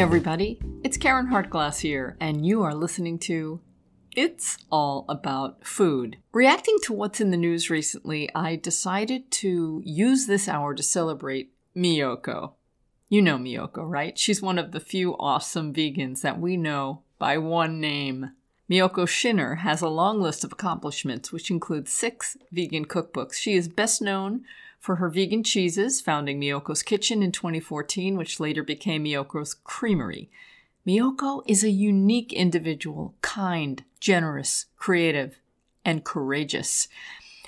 Everybody. It's Caryn Hartglass here, and you are listening to It's All About Food. Reacting to what's in the news recently, I decided to use this hour to celebrate Miyoko. You know Miyoko, right? She's one of the few awesome vegans that we know by one name. Miyoko Schinner has a long list of accomplishments, which includes six vegan cookbooks. She is best known for her vegan cheeses, founding Miyoko's Kitchen in 2014, which later became Miyoko's Creamery. Miyoko is a unique individual, kind, generous, creative, and courageous.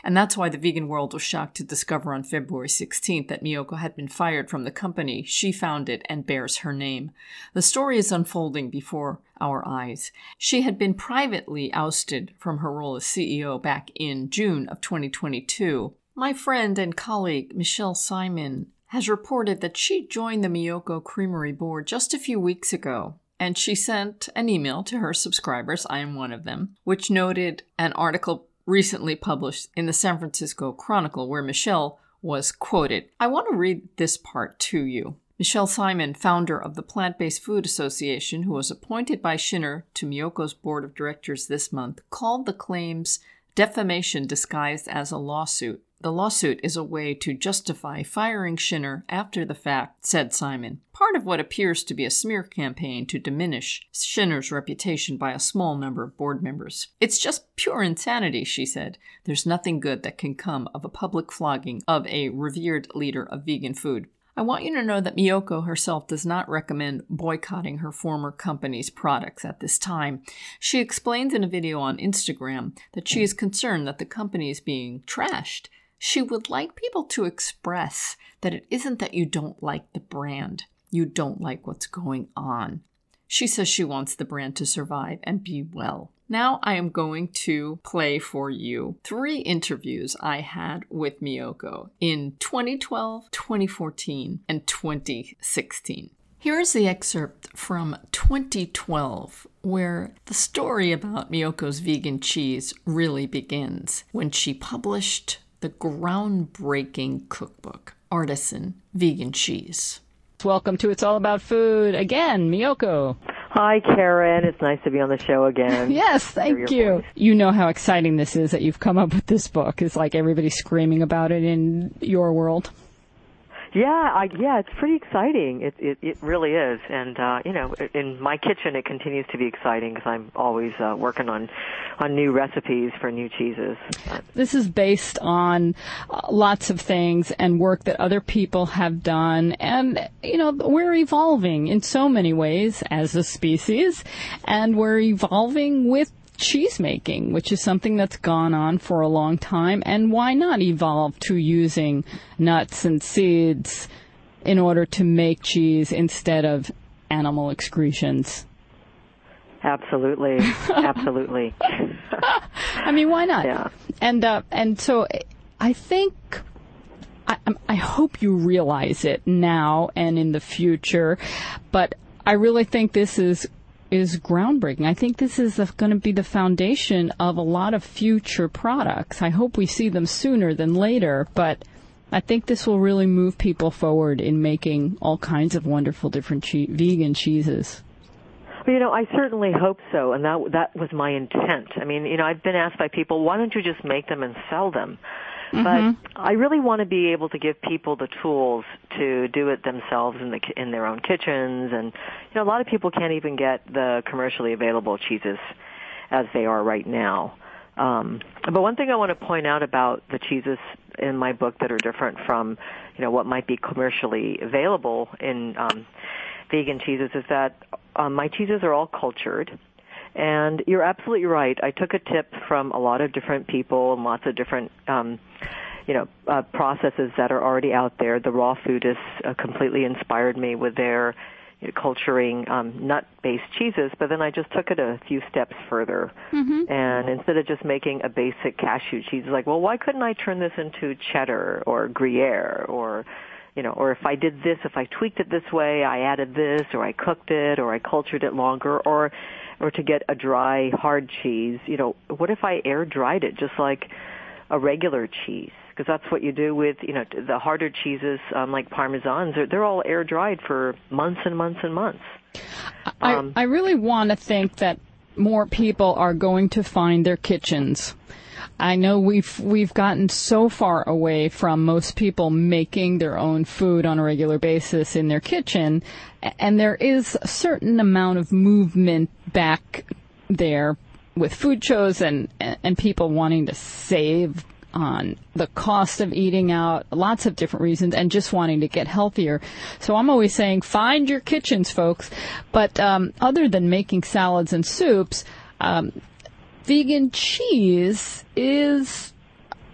And that's why the vegan world was shocked to discover on February 16th that Miyoko had been fired from the company she founded and bears her name. The story is unfolding before our eyes. She had been privately ousted from her role as CEO back in June of 2022 my friend and colleague Michele Simon has reported that she joined the Miyoko Creamery board just a few weeks ago, and she sent an email to her subscribers, I am one of them, which noted an article recently published in the San Francisco Chronicle where Michele was quoted. I want to read this part to you. Michele Simon, founder of the Plant Based Food Association, who was appointed by Schinner to Miyoko's board of directors this month, called the claims defamation disguised as a lawsuit. The lawsuit is a way to justify firing Schinner after the fact, said Simon. Part of what appears to be a smear campaign to diminish Schinner's reputation by a small number of board members. It's just pure insanity, she said. There's nothing good that can come of a public flogging of a revered leader of vegan food. I want you to know that Miyoko herself does not recommend boycotting her former company's products at this time. She explains in a video on Instagram that she is concerned that the company is being trashed she would like people to express that it isn't that you don't like the brand, you don't like what's going on. She says she wants the brand to survive and be well. Now I am going to play for you three interviews I had with Miyoko in 2012, 2014, and 2016. Here is the excerpt from 2012, where the story about Miyoko's vegan cheese really begins when she published the groundbreaking cookbook, Artisan Vegan Cheese. Welcome to It's All About Food again, Miyoko. Hi, Caryn. It's nice to be on the show again. yes, thank you. Voice. You know how exciting this is that you've come up with this book. It's like everybody's screaming about it in your world. Yeah, I, yeah, it's pretty exciting. It it, it really is, and uh, you know, in my kitchen, it continues to be exciting because I'm always uh, working on on new recipes for new cheeses. This is based on uh, lots of things and work that other people have done, and you know, we're evolving in so many ways as a species, and we're evolving with cheese making, which is something that's gone on for a long time. And why not evolve to using nuts and seeds in order to make cheese instead of animal excretions? Absolutely, absolutely. I mean, why not? Yeah. And uh, and so I think I, I hope you realize it now and in the future, but I really think this is is groundbreaking. I think this is going to be the foundation of a lot of future products. I hope we see them sooner than later, but I think this will really move people forward in making all kinds of wonderful different che- vegan cheeses. Well, you know, I certainly hope so, and that that was my intent. I mean, you know, I've been asked by people, why don't you just make them and sell them? Mm-hmm. But I really want to be able to give people the tools to do it themselves in the in their own kitchens, and you know, a lot of people can't even get the commercially available cheeses as they are right now. Um, but one thing I want to point out about the cheeses in my book that are different from, you know, what might be commercially available in um, vegan cheeses is that um, my cheeses are all cultured. And you're absolutely right. I took a tip from a lot of different people and lots of different, um, you know, uh, processes that are already out there. The raw foodists uh, completely inspired me with their you know, culturing um, nut-based cheeses, but then I just took it a few steps further. Mm-hmm. And instead of just making a basic cashew cheese, like, well, why couldn't I turn this into cheddar or Gruyere or you know, or if I did this, if I tweaked it this way, I added this, or I cooked it, or I cultured it longer, or or to get a dry hard cheese, you know, what if I air dried it just like a regular cheese because that's what you do with you know the harder cheeses um, like parmesans. They're, they're all air dried for months and months and months. Um, I, I really want to think that more people are going to find their kitchens. I know we've we've gotten so far away from most people making their own food on a regular basis in their kitchen, and there is a certain amount of movement back there with food shows and and people wanting to save on the cost of eating out, lots of different reasons, and just wanting to get healthier. So I'm always saying, find your kitchens, folks. But um, other than making salads and soups, um, vegan cheese is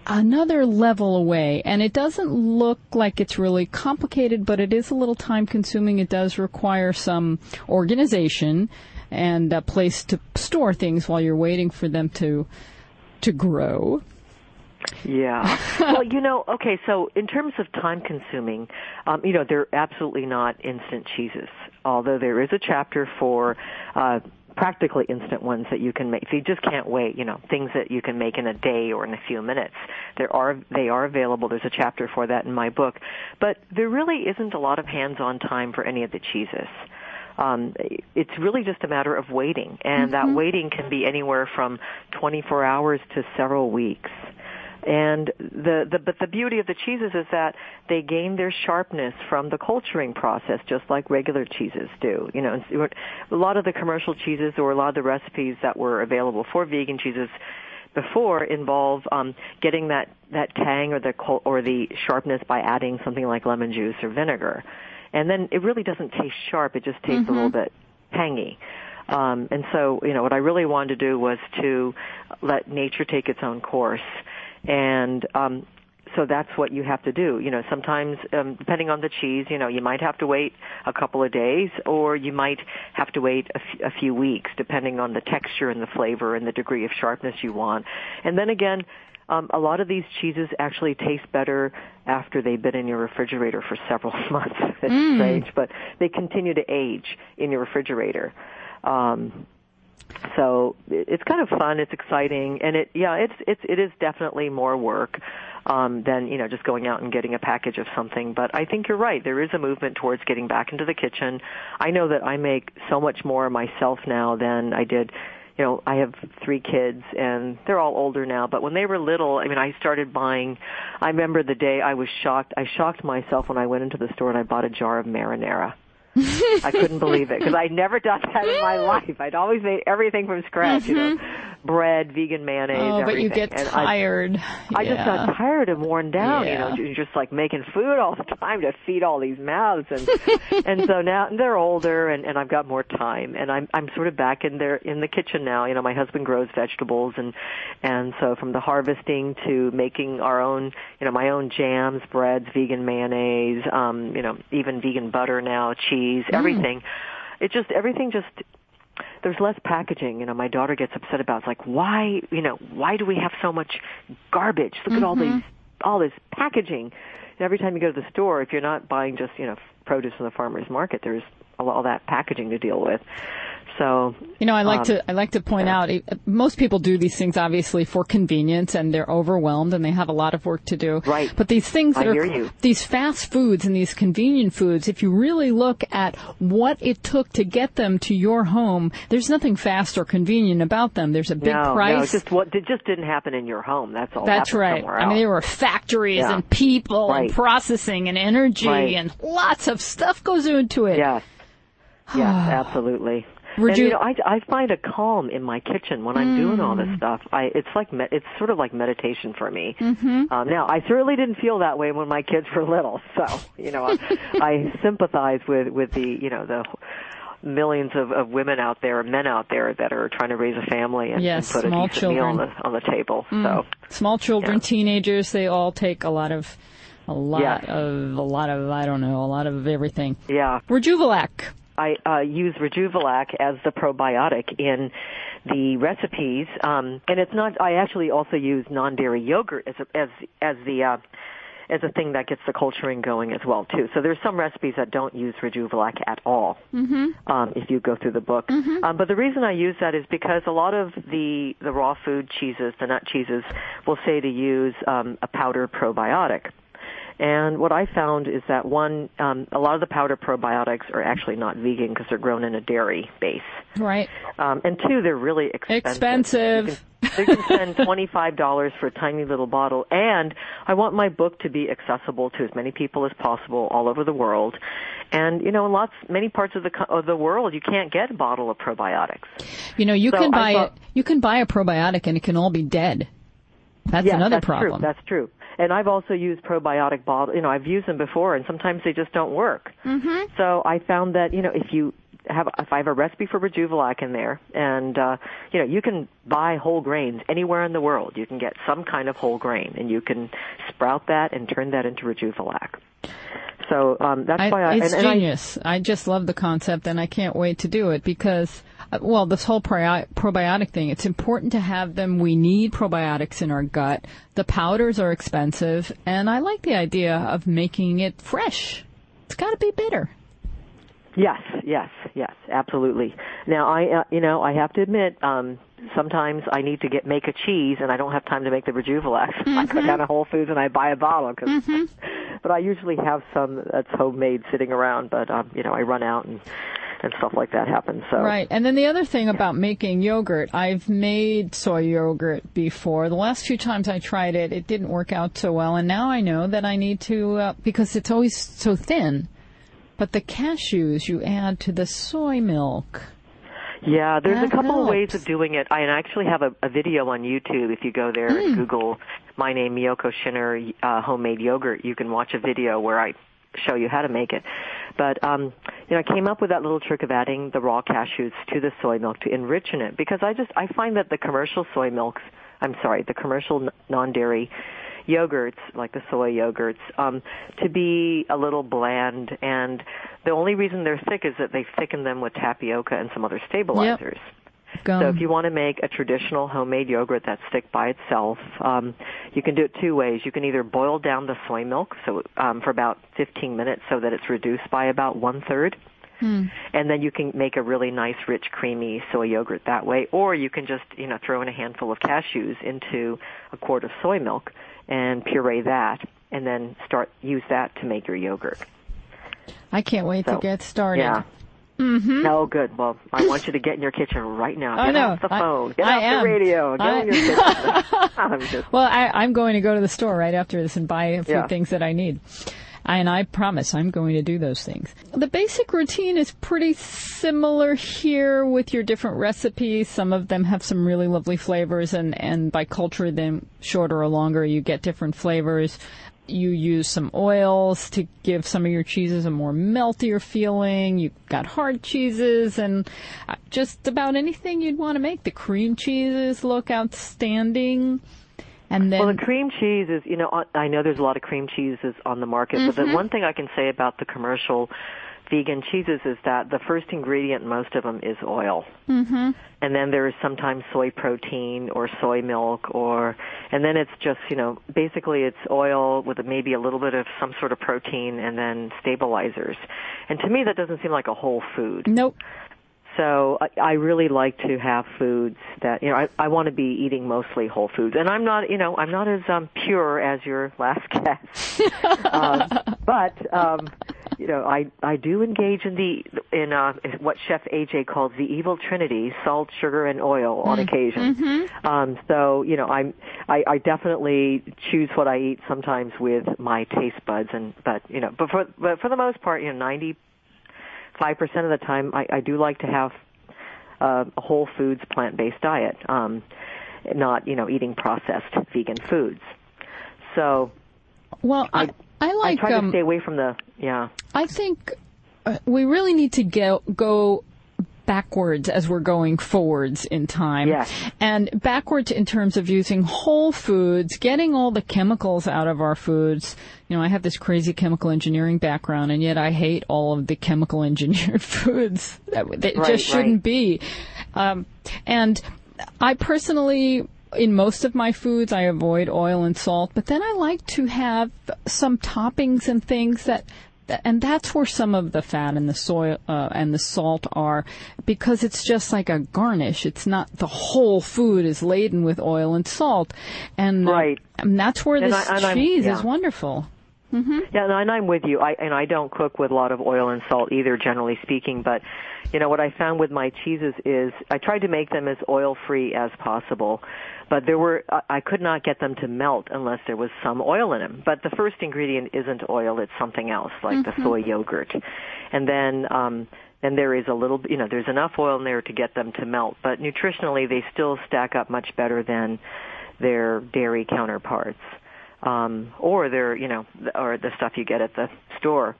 another level away and it doesn't look like it's really complicated but it is a little time consuming it does require some organization and a place to store things while you're waiting for them to to grow yeah. well, you know, okay, so in terms of time consuming, um, you know, they're absolutely not instant cheeses, although there is a chapter for uh, practically instant ones that you can make. If you just can't wait, you know, things that you can make in a day or in a few minutes. There are they are available. There's a chapter for that in my book. But there really isn't a lot of hands-on time for any of the cheeses. Um, it's really just a matter of waiting, and mm-hmm. that waiting can be anywhere from 24 hours to several weeks. And the, the but the beauty of the cheeses is that they gain their sharpness from the culturing process, just like regular cheeses do. You know, a lot of the commercial cheeses or a lot of the recipes that were available for vegan cheeses before involve um, getting that that tang or the or the sharpness by adding something like lemon juice or vinegar, and then it really doesn't taste sharp. It just tastes mm-hmm. a little mm-hmm. bit tangy. Um, and so, you know, what I really wanted to do was to let nature take its own course and um, so that's what you have to do. You know, sometimes um, depending on the cheese, you know, you might have to wait a couple of days, or you might have to wait a, f- a few weeks, depending on the texture and the flavor and the degree of sharpness you want. And then again, um, a lot of these cheeses actually taste better after they've been in your refrigerator for several months. it's mm. strange, but they continue to age in your refrigerator. Um, so it's kind of fun it's exciting and it yeah it's it's it is definitely more work um than you know just going out and getting a package of something. But i think you're right there is a movement towards getting back into the kitchen. I know that i make so much more myself now than i did you know i have three kids and they're all older now but when they were little i mean i started buying i remember the day i was shocked i shocked myself when i went into the store and i bought a jar of marinara I couldn't believe it because I'd never done that in my life. I'd always made everything from scratch, mm-hmm. you know, mm-hmm. bread, vegan mayonnaise, oh, everything. but you get and tired. I, I just got tired and worn down, yeah. you know, just like making food all the time to feed all these mouths, and and so now they're older and and I've got more time, and I'm I'm sort of back in there in the kitchen now. You know, my husband grows vegetables, and and so from the harvesting to making our own, you know, my own jams, breads, vegan mayonnaise, um, you know, even vegan butter now, cheese mm. everything. It just everything just there's less packaging. You know, my daughter gets upset about. It's like why you know why do we have so much garbage? Look mm-hmm. at all mm-hmm. these all this packaging. And every time you go to the store, if you're not buying just you know produce from the farmers market, there's all that packaging to deal with. So you know, I like um, to I like to point yeah. out most people do these things obviously for convenience, and they're overwhelmed and they have a lot of work to do. Right. But these things that I are these fast foods and these convenient foods, if you really look at what it took to get them to your home, there's nothing fast or convenient about them. There's a big no, price. No, just what it just didn't happen in your home. That's all. That's right. I mean, there were factories yeah. and people right. and processing and energy right. and lots of stuff goes into it. Yes. Yes, absolutely. And, you, know, I, I find a calm in my kitchen when I'm mm. doing all this mm. stuff. I it's like me, it's sort of like meditation for me. Mm-hmm. Um, now, I certainly didn't feel that way when my kids were little, so you know, I, I sympathize with with the you know the millions of, of women out there, and men out there that are trying to raise a family and, yes, and put small a decent children. meal on the on the table. Mm. So small children, yeah. teenagers, they all take a lot of a lot yes. of a lot of I don't know, a lot of everything. Yeah. Rejuvelac. I uh, use Rejuvelac as the probiotic in the recipes, um, and it's not. I actually also use non-dairy yogurt as a, as as the uh, as a thing that gets the culturing going as well too. So there's some recipes that don't use Rejuvelac at all. Mm-hmm. Um, if you go through the book, mm-hmm. um, but the reason I use that is because a lot of the the raw food cheeses, the nut cheeses, will say to use um, a powder probiotic. And what I found is that one, um, a lot of the powder probiotics are actually not vegan because they're grown in a dairy base. Right. Um, and two, they're really expensive. Expensive. You can, you can spend $25 for a tiny little bottle. And I want my book to be accessible to as many people as possible all over the world. And you know, in lots, many parts of the of the world, you can't get a bottle of probiotics. You know, you so can buy thought, you can buy a probiotic and it can all be dead. That's yes, another that's problem. True. That's true. And I've also used probiotic bottles. You know, I've used them before, and sometimes they just don't work. Mm-hmm. So I found that you know, if you have if I have a recipe for Rejuvelac in there, and uh, you know, you can buy whole grains anywhere in the world. You can get some kind of whole grain, and you can sprout that and turn that into Rejuvelac. So um, that's I, why I, it's and, and genius. I, I just love the concept, and I can't wait to do it because well, this whole probiotic thing, it's important to have them. We need probiotics in our gut. The powders are expensive, and I like the idea of making it fresh. It's got to be bitter. Yes, yes, yes, absolutely. Now, I, uh, you know, I have to admit, um, sometimes I need to get make a cheese, and I don't have time to make the Rejuvelac. Mm-hmm. I go down to Whole Foods and I buy a bottle. Cause, mm-hmm. But I usually have some that's homemade sitting around. But um, you know, I run out and and stuff like that happens. So right, and then the other thing about making yogurt, I've made soy yogurt before. The last few times I tried it, it didn't work out so well, and now I know that I need to uh, because it's always so thin. But the cashews you add to the soy milk. Yeah, there's that a couple helps. of ways of doing it. I actually have a, a video on YouTube. If you go there Mm. and Google my name, Miyoko Schinner, uh, homemade yogurt, you can watch a video where I show you how to make it. But um, you know, I came up with that little trick of adding the raw cashews to the soy milk to enrich in it because I just I find that the commercial soy milks, I'm sorry, the commercial non-dairy yogurts like the soy yogurts um, to be a little bland and the only reason they're thick is that they thicken them with tapioca and some other stabilizers. Gum. So if you want to make a traditional homemade yogurt that's thick by itself, um, you can do it two ways. You can either boil down the soy milk so um, for about 15 minutes so that it's reduced by about one third. Hmm. And then you can make a really nice, rich, creamy soy yogurt that way. Or you can just, you know, throw in a handful of cashews into a quart of soy milk and puree that, and then start use that to make your yogurt. I can't wait So, to get started. Yeah. Mm-hmm. No, good. Well, I want you to get in your kitchen right now. I Get know. off the I- phone. Get I off am. the radio. Get I- in your kitchen. I'm just Well, I, I'm going to go to the store right after this and buy a few Yeah. things that I need. And I promise I'm going to do those things. The basic routine is pretty similar here with your different recipes. Some of them have some really lovely flavors and, and by culture them shorter or longer you get different flavors. You use some oils to give some of your cheeses a more meltier feeling. You've got hard cheeses and uh, just about anything you'd want to make. The cream cheeses look outstanding. And then Well, the cream cheese is, you know, I know there's a lot of cream cheeses on the market, but Mm-hmm. the one thing I can say about the commercial vegan cheeses is that the first ingredient in most of them is oil. Mm-hmm. And then there is sometimes soy protein or soy milk or, and then it's just, you know, basically it's oil with maybe a little bit of some sort of protein and then stabilizers. And to me that doesn't seem like a whole food. Nope. So I, I really like to have foods that you know I, I want to be eating mostly whole foods, and I'm not you know I'm not as um, pure as your last guest, um, but um, you know I I do engage in the in uh, what Chef AJ calls the evil trinity: salt, sugar, and oil on occasion. Um, so you know I'm I, I definitely choose what I eat sometimes with my taste buds, and but you know but for but for the most part you know ninety five percent of the time I, I do like to have uh, a whole foods plant based diet, um, not you know eating processed vegan foods. So Well, I, I I like. try um, to stay away from the yeah. I think uh, we really need to go go backwards as we're going forwards in time. Yes. And backwards in terms of using whole foods, getting all the chemicals out of our foods. You know, I have this crazy chemical engineering background and yet I hate all of the chemical engineered foods that, that Right, just shouldn't right. be. Um, and I personally in most of my foods, I avoid oil and salt, but then I like to have some toppings and things that and that's where some of the fat and the soy uh, and the salt are because it's just like a garnish it's not the whole food is laden with oil and salt and, uh, right. And that's where and this I, cheese yeah. is wonderful Mm-hmm. Yeah, and I'm with you. I and I don't cook with a lot of oil and salt either, generally speaking. But you know what I found with my cheeses is I tried to make them as oil free as possible, but there were I could not get them to melt unless there was some oil in them. But the first ingredient isn't oil; it's something else, like mm-hmm. the soy yogurt, and then. um then there is a little, you know, there's enough oil in there to get them to melt, but nutritionally they still stack up much better than their dairy counterparts um, or they're you know or the stuff you get at the store.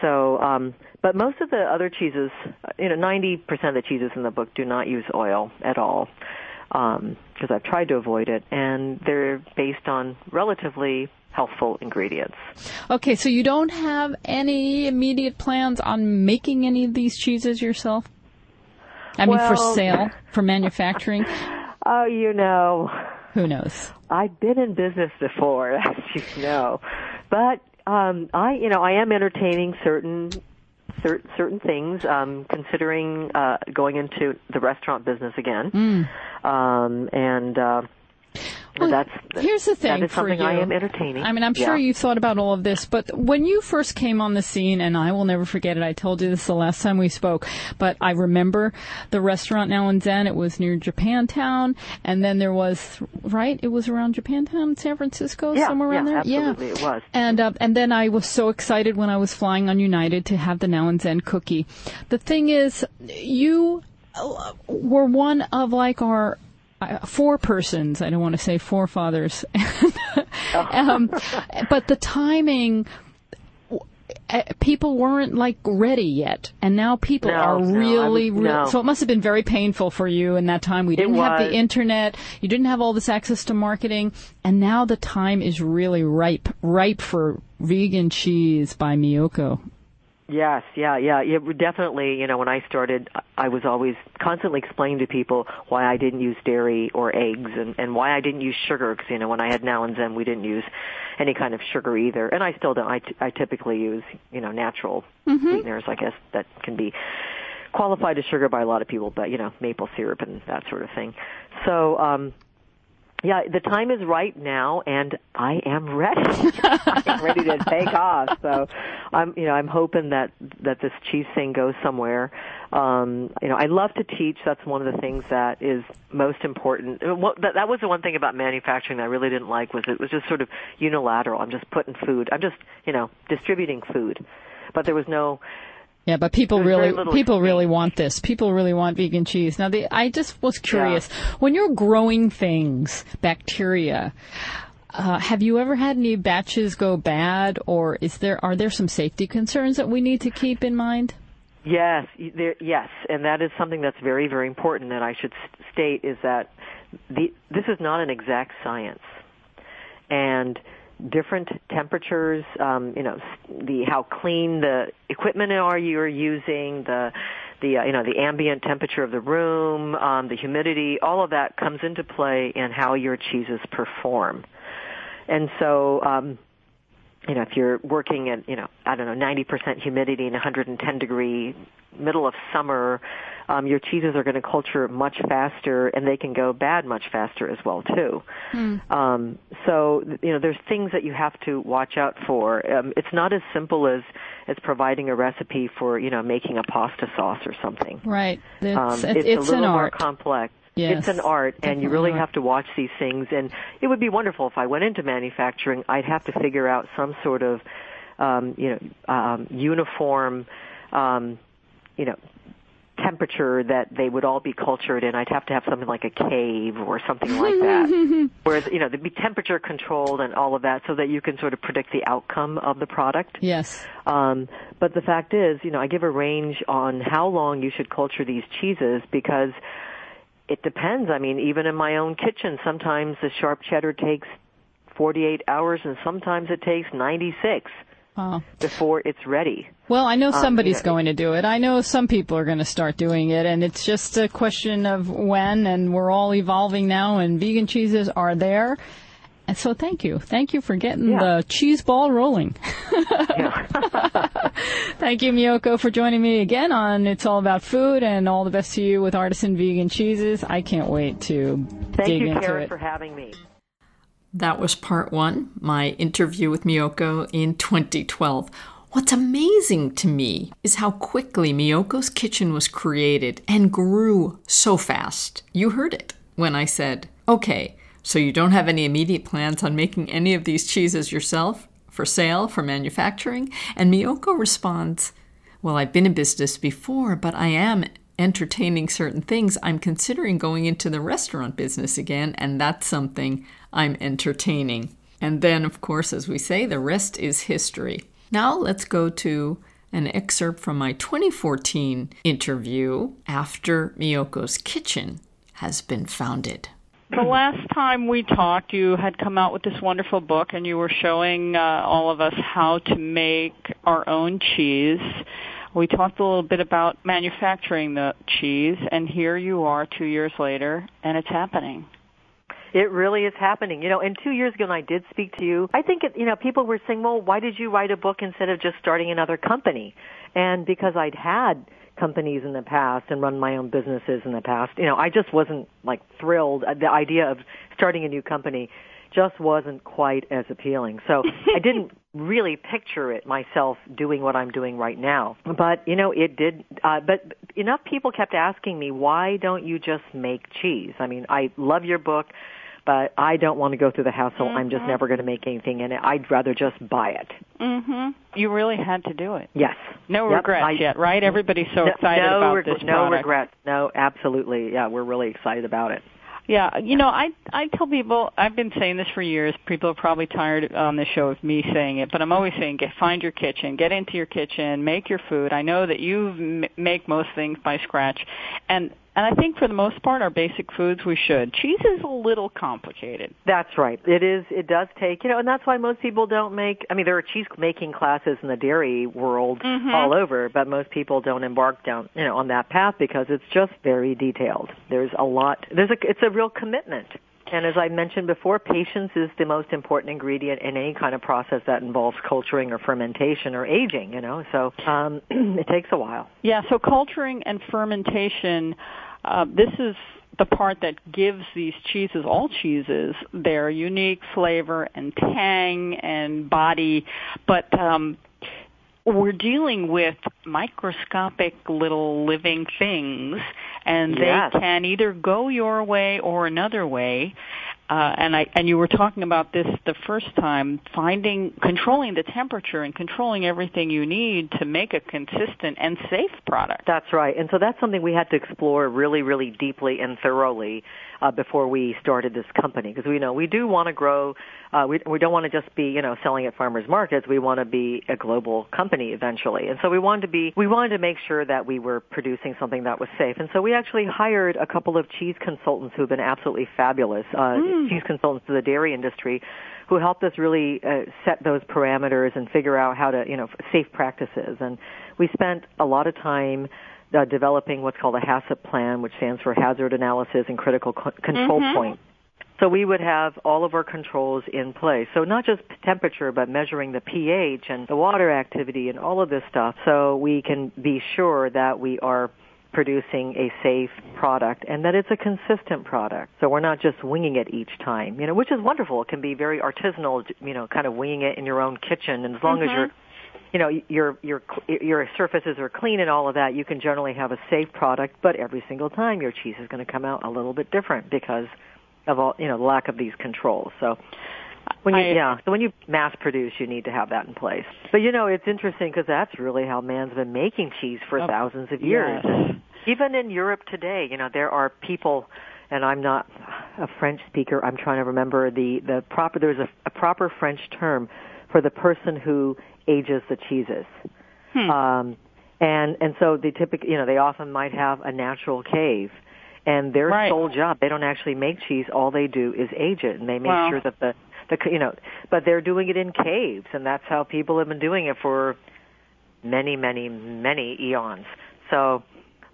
So, um, but most of the other cheeses, you know, 90% of the cheeses in the book do not use oil at all because um, I've tried to avoid it, and they're based on relatively healthful ingredients. Okay, so you don't have any immediate plans on making any of these cheeses yourself? I well, mean, for sale, for manufacturing? Oh, you know. Who knows? I've been in business before, as you know, but um, I, you know, I am entertaining certain cer- certain things. Um, considering uh, going into the restaurant business again, mm. um, and uh, well, that's here's the thing that is something for you. I am entertaining. I mean, I'm sure yeah. you thought about all of this, but when you first came on the scene, and I will never forget it. I told you this the last time we spoke, but I remember the restaurant now and then. It was near Japantown, and then there was right. It was around Japantown, San Francisco, yeah, somewhere around yeah, there. Absolutely, yeah, it was. And uh, and then I was so excited when I was flying on United to have the Now and Zen cookie. The thing is, you uh, were one of like our uh, four persons. I don't want to say forefathers, um, but the timing. Uh, people weren't like ready yet, and now people no, are really. Re- no. So it must have been very painful for you in that time. We didn't have the internet. You didn't have all this access to marketing, and now the time is really ripe, ripe for vegan cheese by Miyoko. Yes, yeah, yeah, yeah. Definitely, you know, when I started, I was always constantly explaining to people why I didn't use dairy or eggs and, and why I didn't use sugar. Because you know, when I had Now and Zen, we didn't use any kind of sugar either, and I still don't. I, t- I typically use, you know, natural mm-hmm. sweeteners, I guess that can be qualified as sugar by a lot of people, but you know, maple syrup and that sort of thing. So, um, yeah, the time is right now, and I am ready. I'm ready to take off. So, I'm, you know, I'm hoping that that this cheese thing goes somewhere. Um, you know, I love to teach. That's one of the things that is most important. What, that, that was the one thing about manufacturing that I really didn't like was it was just sort of unilateral. I'm just putting food. I'm just, you know, distributing food, but there was no yeah, but people really people really want this. People really want vegan cheese. Now, the, I just was curious yeah. when you're growing things, bacteria. Uh, have you ever had any batches go bad, or is there are there some safety concerns that we need to keep in mind? Yes, there, yes, and that is something that's very very important. That I should state is that the, this is not an exact science, and different temperatures, um, you know, the how clean the equipment are you're using, the the uh, you know the ambient temperature of the room, um, the humidity, all of that comes into play in how your cheeses perform. And so, um, you know, if you're working at you know I don't know 90% humidity and 110 degree middle of summer, um, your cheeses are going to culture much faster, and they can go bad much faster as well too. Mm. Um, so you know, there's things that you have to watch out for. Um, it's not as simple as as providing a recipe for you know making a pasta sauce or something. Right. It's, um, it's, it's, it's a little an more art. complex. Yes, it's an art, and you really have to watch these things. And it would be wonderful if I went into manufacturing. I'd have to figure out some sort of, um, you know, um, uniform, um, you know, temperature that they would all be cultured in. I'd have to have something like a cave or something like that, where you know they'd be temperature controlled and all of that, so that you can sort of predict the outcome of the product. Yes. Um, but the fact is, you know, I give a range on how long you should culture these cheeses because it depends. I mean, even in my own kitchen, sometimes the sharp cheddar takes 48 hours and sometimes it takes 96. Wow. before it's ready. Well, I know Um, somebody's you know, going to do it. I know some people are going to start doing it, and it's just a question of when, and we're all evolving now, and vegan cheeses are there. And so thank you. Thank you for getting Yeah. the cheese ball rolling. Thank you, Miyoko, for joining me again on It's All About Food, and all the best to you with Artisan Vegan Cheeses. I can't wait to Thank dig you, into Caryn, it. for having me. That was part one, my interview with Miyoko in 2012. What's amazing to me is how quickly Miyoko's kitchen was created and grew so fast. You heard it when I said, okay, so you don't have any immediate plans on making any of these cheeses yourself for sale, for manufacturing? And Miyoko responds, well, I've been in business before, but I am entertaining certain things. I'm considering going into the restaurant business again, and that's something I'm entertaining. And then, of course, as we say, the rest is history. Now let's go to an excerpt from my 2014 interview after Miyoko's Kitchen has been founded. The last time we talked, you had come out with this wonderful book, and you were showing uh, all of us how to make our own cheese. We talked a little bit about manufacturing the cheese, and here you are two years later, and it's happening. It really is happening. You know, and two years ago when I did speak to you, I think, it, you know, people were saying, well, why did you write a book instead of just starting another company? And because I'd had companies in the past and run my own businesses in the past, you know, I just wasn't like thrilled. The idea of starting a new company just wasn't quite as appealing. So I didn't really picture it myself doing what I'm doing right now. But, you know, it did, uh, but enough people kept asking me, why don't you just make cheese? I mean, I love your book, but I don't want to go through the hassle. I'm just never going to make anything in it. I'd rather just buy it. Mm-hmm. You really had to do it. Yes. No Yep, regrets I- yet, right? Everybody's so no, excited no about reg- this No regrets. No, absolutely. Yeah, we're really excited about it. Yeah, you know, I I tell people I've been saying this for years. People are probably tired on the show of me saying it, but I'm always saying, get find your kitchen, get into your kitchen, make your food. I know that you m- make most things by scratch, and and I think for the most part, our basic foods we should. Cheese is a little complicated. That's right. It is. It does take, you know, and that's why most people don't make. I mean, there are cheese making classes in the dairy world Mhm. all over, but most people don't embark down, you know, on that path because it's just very detailed. There's a lot. There's a. It's a real commitment. And as I mentioned before, patience is the most important ingredient in any kind of process that involves culturing or fermentation or aging. You know, so um, it takes a while. Yeah, so culturing and fermentation, uh, this is the part that gives these cheeses, all cheeses, their unique flavor and tang and body. But um, we're dealing with microscopic little living things, and Yes. they can either go your way or another way. Uh, and I and you were talking about this the first time, finding controlling the temperature and controlling everything you need to make a consistent and safe product. That's right. And so that's something we had to explore really, really deeply and thoroughly uh, before we started this company because we know we do want to grow. Uh, we we don't want to just be you know selling at farmers markets. We want to be a global company eventually. And so we wanted to be we wanted to make sure that we were producing something that was safe. And so we actually hired a couple of cheese consultants who have been absolutely fabulous. Uh, Cheese consultants to the dairy industry who helped us really uh, set those parameters and figure out how to, you know, safe practices. And we spent a lot of time uh, developing what's called a HACCP plan, which stands for Hazard Analysis and Critical Co- Control Point. So we would have all of our controls in place. So not just temperature, but measuring the pH and the water activity and all of this stuff so we can be sure that we are producing a safe product and that it's a consistent product. So we're not just winging it each time, you know, which is wonderful. It can be very artisanal, you know, kind of winging it in your own kitchen. And as long as you're you know your your your surfaces are clean and all of that, you can generally have a safe product. But every single time, your cheese is going to come out a little bit different because of all you know the lack of these controls. So when you I- yeah, so when you mass produce, you need to have that in place. But you know, it's interesting because that's really how man's been making cheese for Oh, thousands of years. yes. Even in Europe today, you know, there are people. And I'm not a French speaker. I'm trying to remember the the proper. There's a, a proper French term for the person who ages the cheeses. Hmm. Um, and and so they typically, you know, they often might have a natural cave, and their Right. sole job they don't actually make cheese. All they do is age it, and they make Wow. sure that the the you know, but they're doing it in caves, and that's how people have been doing it for many, many, many eons. So.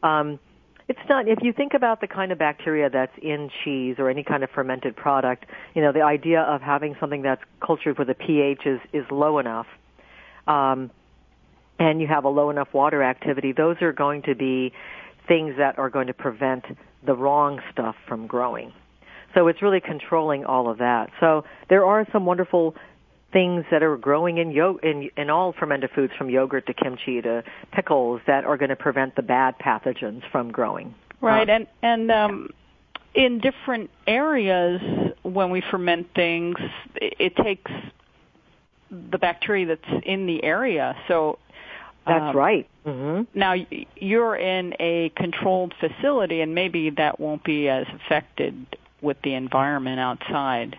Um, it's not if you think about the kind of bacteria that's in cheese or any kind of fermented product you know the idea of having something that's cultured where the ph is is low enough um, and you have a low enough water activity those are going to be things that are going to prevent the wrong stuff from growing so it's really controlling all of that so there are some wonderful things that are growing in, yo- in in all fermented foods from yogurt to kimchi to pickles that are going to prevent the bad pathogens from growing. Right, um, and and um, in different areas when we ferment things, it, it takes the bacteria that's in the area. So that's um, right. Mm-hmm. Now you're in a controlled facility, and maybe that won't be as affected with the environment outside.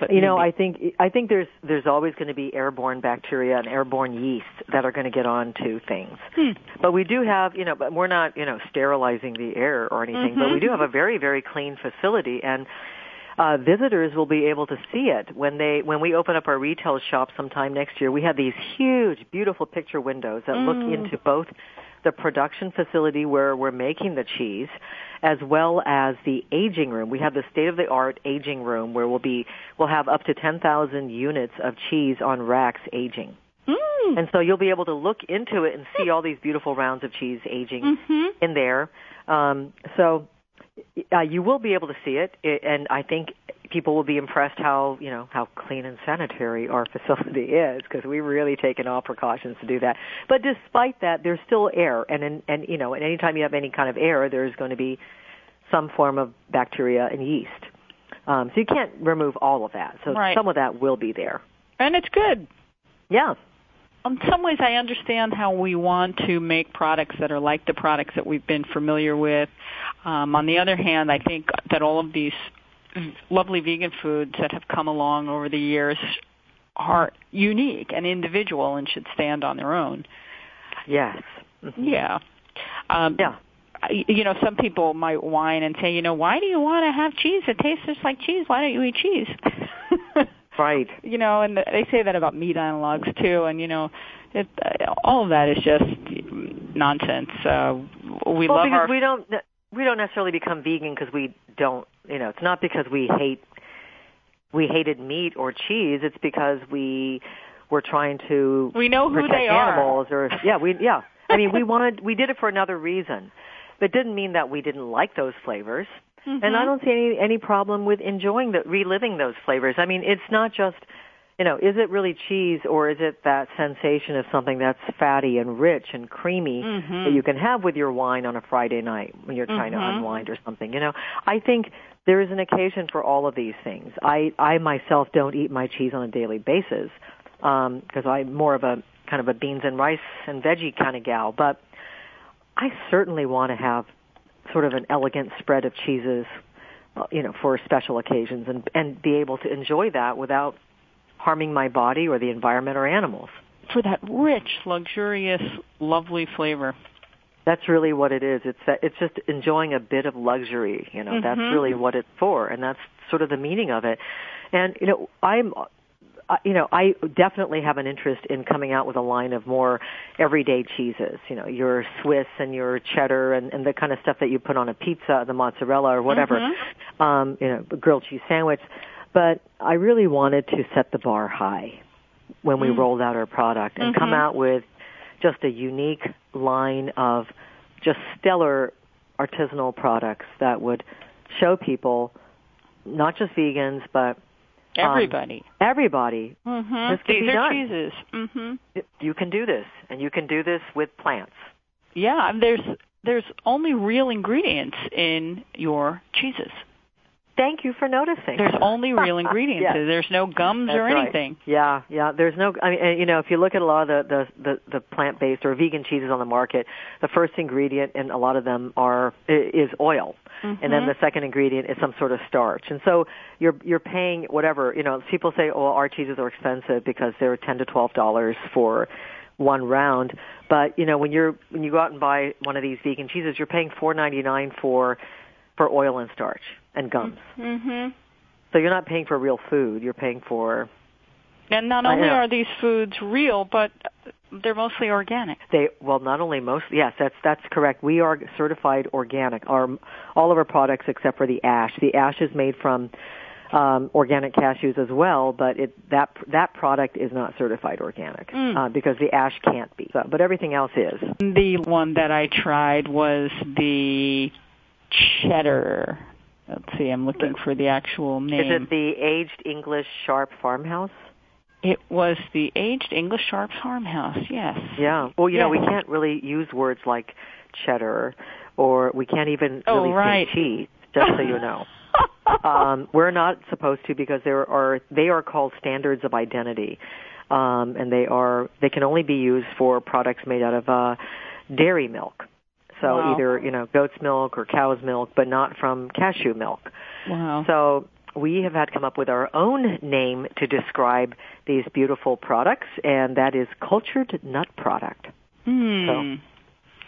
But you know, I think I think there's there's always going to be airborne bacteria and airborne yeast that are going to get onto things. Hmm. But we do have, you know, but we're not, you know, sterilizing the air or anything. Mm-hmm. But we do have a very very clean facility and. Uh, visitors will be able to see it when they when we open up our retail shop sometime next year. We have these huge, beautiful picture windows that mm. look into both the production facility where we're making the cheese, as well as the aging room. We have the state of the art aging room where we'll be we'll have up to 10,000 units of cheese on racks aging. Mm. And so you'll be able to look into it and see all these beautiful rounds of cheese aging mm-hmm. in there. Um, so uh, you will be able to see it, and I think people will be impressed how you know how clean and sanitary our facility is because we really taken all precautions to do that. But despite that, there's still air, and in, and you know, and anytime you have any kind of air, there's going to be some form of bacteria and yeast. Um, so you can't remove all of that. So right. some of that will be there, and it's good. Yeah. In some ways, I understand how we want to make products that are like the products that we've been familiar with. Um, on the other hand, I think that all of these lovely vegan foods that have come along over the years are unique and individual and should stand on their own. Yes. Mm-hmm. Yeah. Um, yeah. You know, some people might whine and say, you know, why do you want to have cheese that tastes just like cheese? Why don't you eat cheese? right. You know, and they say that about meat analogs too. And you know, it, uh, all of that is just nonsense. Uh, we well, love because our. we don't we don't necessarily become vegan because we don't, you know, it's not because we hate we hated meat or cheese. It's because we were trying to we know who they animals are. or yeah, we yeah. I mean, we wanted we did it for another reason, but it didn't mean that we didn't like those flavors. Mm-hmm. And I don't see any any problem with enjoying the reliving those flavors. I mean, it's not just you know, is it really cheese or is it that sensation of something that's fatty and rich and creamy mm-hmm. that you can have with your wine on a Friday night when you're trying mm-hmm. to unwind or something? You know, I think there is an occasion for all of these things. I I myself don't eat my cheese on a daily basis because um, I'm more of a kind of a beans and rice and veggie kind of gal, but I certainly want to have sort of an elegant spread of cheeses, uh, you know, for special occasions and and be able to enjoy that without harming my body or the environment or animals. For that rich, luxurious, lovely flavor. That's really what it is. It's that, it's just enjoying a bit of luxury. You know, mm-hmm. that's really what it's for, and that's sort of the meaning of it. And you know, I'm you know, I definitely have an interest in coming out with a line of more everyday cheeses. You know, your Swiss and your cheddar and, and the kind of stuff that you put on a pizza, the mozzarella or whatever. Mm-hmm. Um, you know, grilled cheese sandwich. But I really wanted to set the bar high when we mm. rolled out our product and mm-hmm. come out with just a unique line of just stellar artisanal products that would show people, not just vegans, but everybody, um, everybody, mm-hmm. These are done. cheeses. Mm-hmm. You can do this, and you can do this with plants. Yeah, there's there's only real ingredients in your cheeses. Thank you for noticing. There's only real ingredients. yes. There's no gums That's or right. anything. Yeah, yeah. There's no. I mean, you know, if you look at a lot of the the the, the plant-based or vegan cheeses on the market, the first ingredient in a lot of them are is oil. Mm-hmm. And then the second ingredient is some sort of starch. And so you're you're paying whatever, you know, people say, "Oh, our cheeses are expensive because they're 10 to 12 dollars for one round." But, you know, when you're when you go out and buy one of these vegan cheeses, you're paying 4.99 for for oil and starch and gums. Mm-hmm. So you're not paying for real food. You're paying for And not only are these foods real, but they're mostly organic. They well, not only most. Yes, that's that's correct. We are certified organic. Our all of our products except for the ash. The ash is made from um, organic cashews as well, but it that that product is not certified organic Mm. uh, because the ash can't be. So, but everything else is. The one that I tried was the cheddar. Let's see, I'm looking for the actual name. Is it the aged English sharp farmhouse? It was the aged English sharp farmhouse. Yes. Yeah. Well, you know, we can't really use words like cheddar, or we can't even Oh, really right. say cheese. Just so you know. um, we're not supposed to because there are they are called standards of identity, um, and they are they can only be used for products made out of uh, dairy milk. So Wow. either you know goat's milk or cow's milk, but not from cashew milk. wow. So we have had to come up with our own name to describe these beautiful products, and that is cultured nut product. Hmm. So-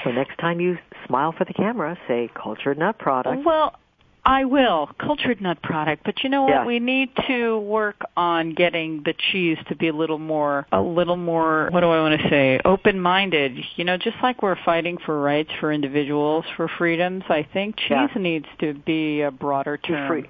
So next time you smile for the camera, say cultured nut product. Well, I will. Cultured nut product. But you know what? Yeah. We need to work on getting the cheese to be a little more, a little more, what do I want to say, open-minded. You know, just like we're fighting for rights for individuals, for freedoms, I think cheese Yeah. needs to be a broader term. free.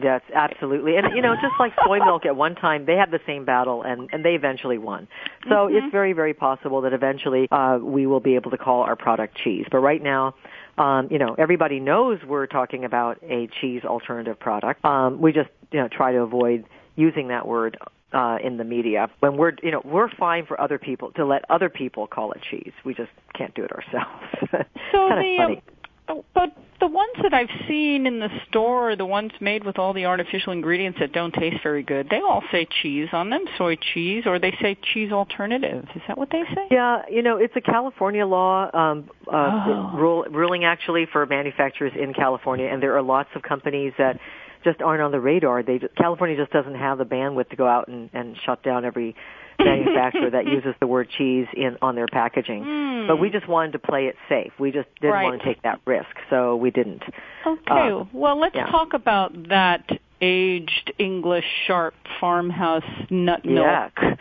Yes, absolutely. And you know, just like soy milk at one time, they had the same battle and and they eventually won. So Mhm. it's very very possible that eventually uh we will be able to call our product cheese. But right now, um you know, everybody knows we're talking about a cheese alternative product. Um we just, you know, try to avoid using that word uh, in the media when we're you know we're fine for other people to let other people call it cheese. We just can't do it ourselves. So the, funny. um, but the ones that I've seen in the store, the ones made with all the artificial ingredients that don't taste very good, they all say cheese on them, soy cheese, or they say cheese alternative. Is that what they say? Yeah, you know, it's a California law um, uh, Oh. rule, ruling actually for manufacturers in California, and there are lots of companies that just aren't on the radar. They California just doesn't have the bandwidth to go out and, and shut down every manufacturer that uses the word cheese in on their packaging. Hmm. But we just wanted to play it safe. We just didn't Right. want to take that risk, so we didn't. Okay, Uh, well, let's yeah. talk about that aged English sharp farmhouse nut milk Yeah.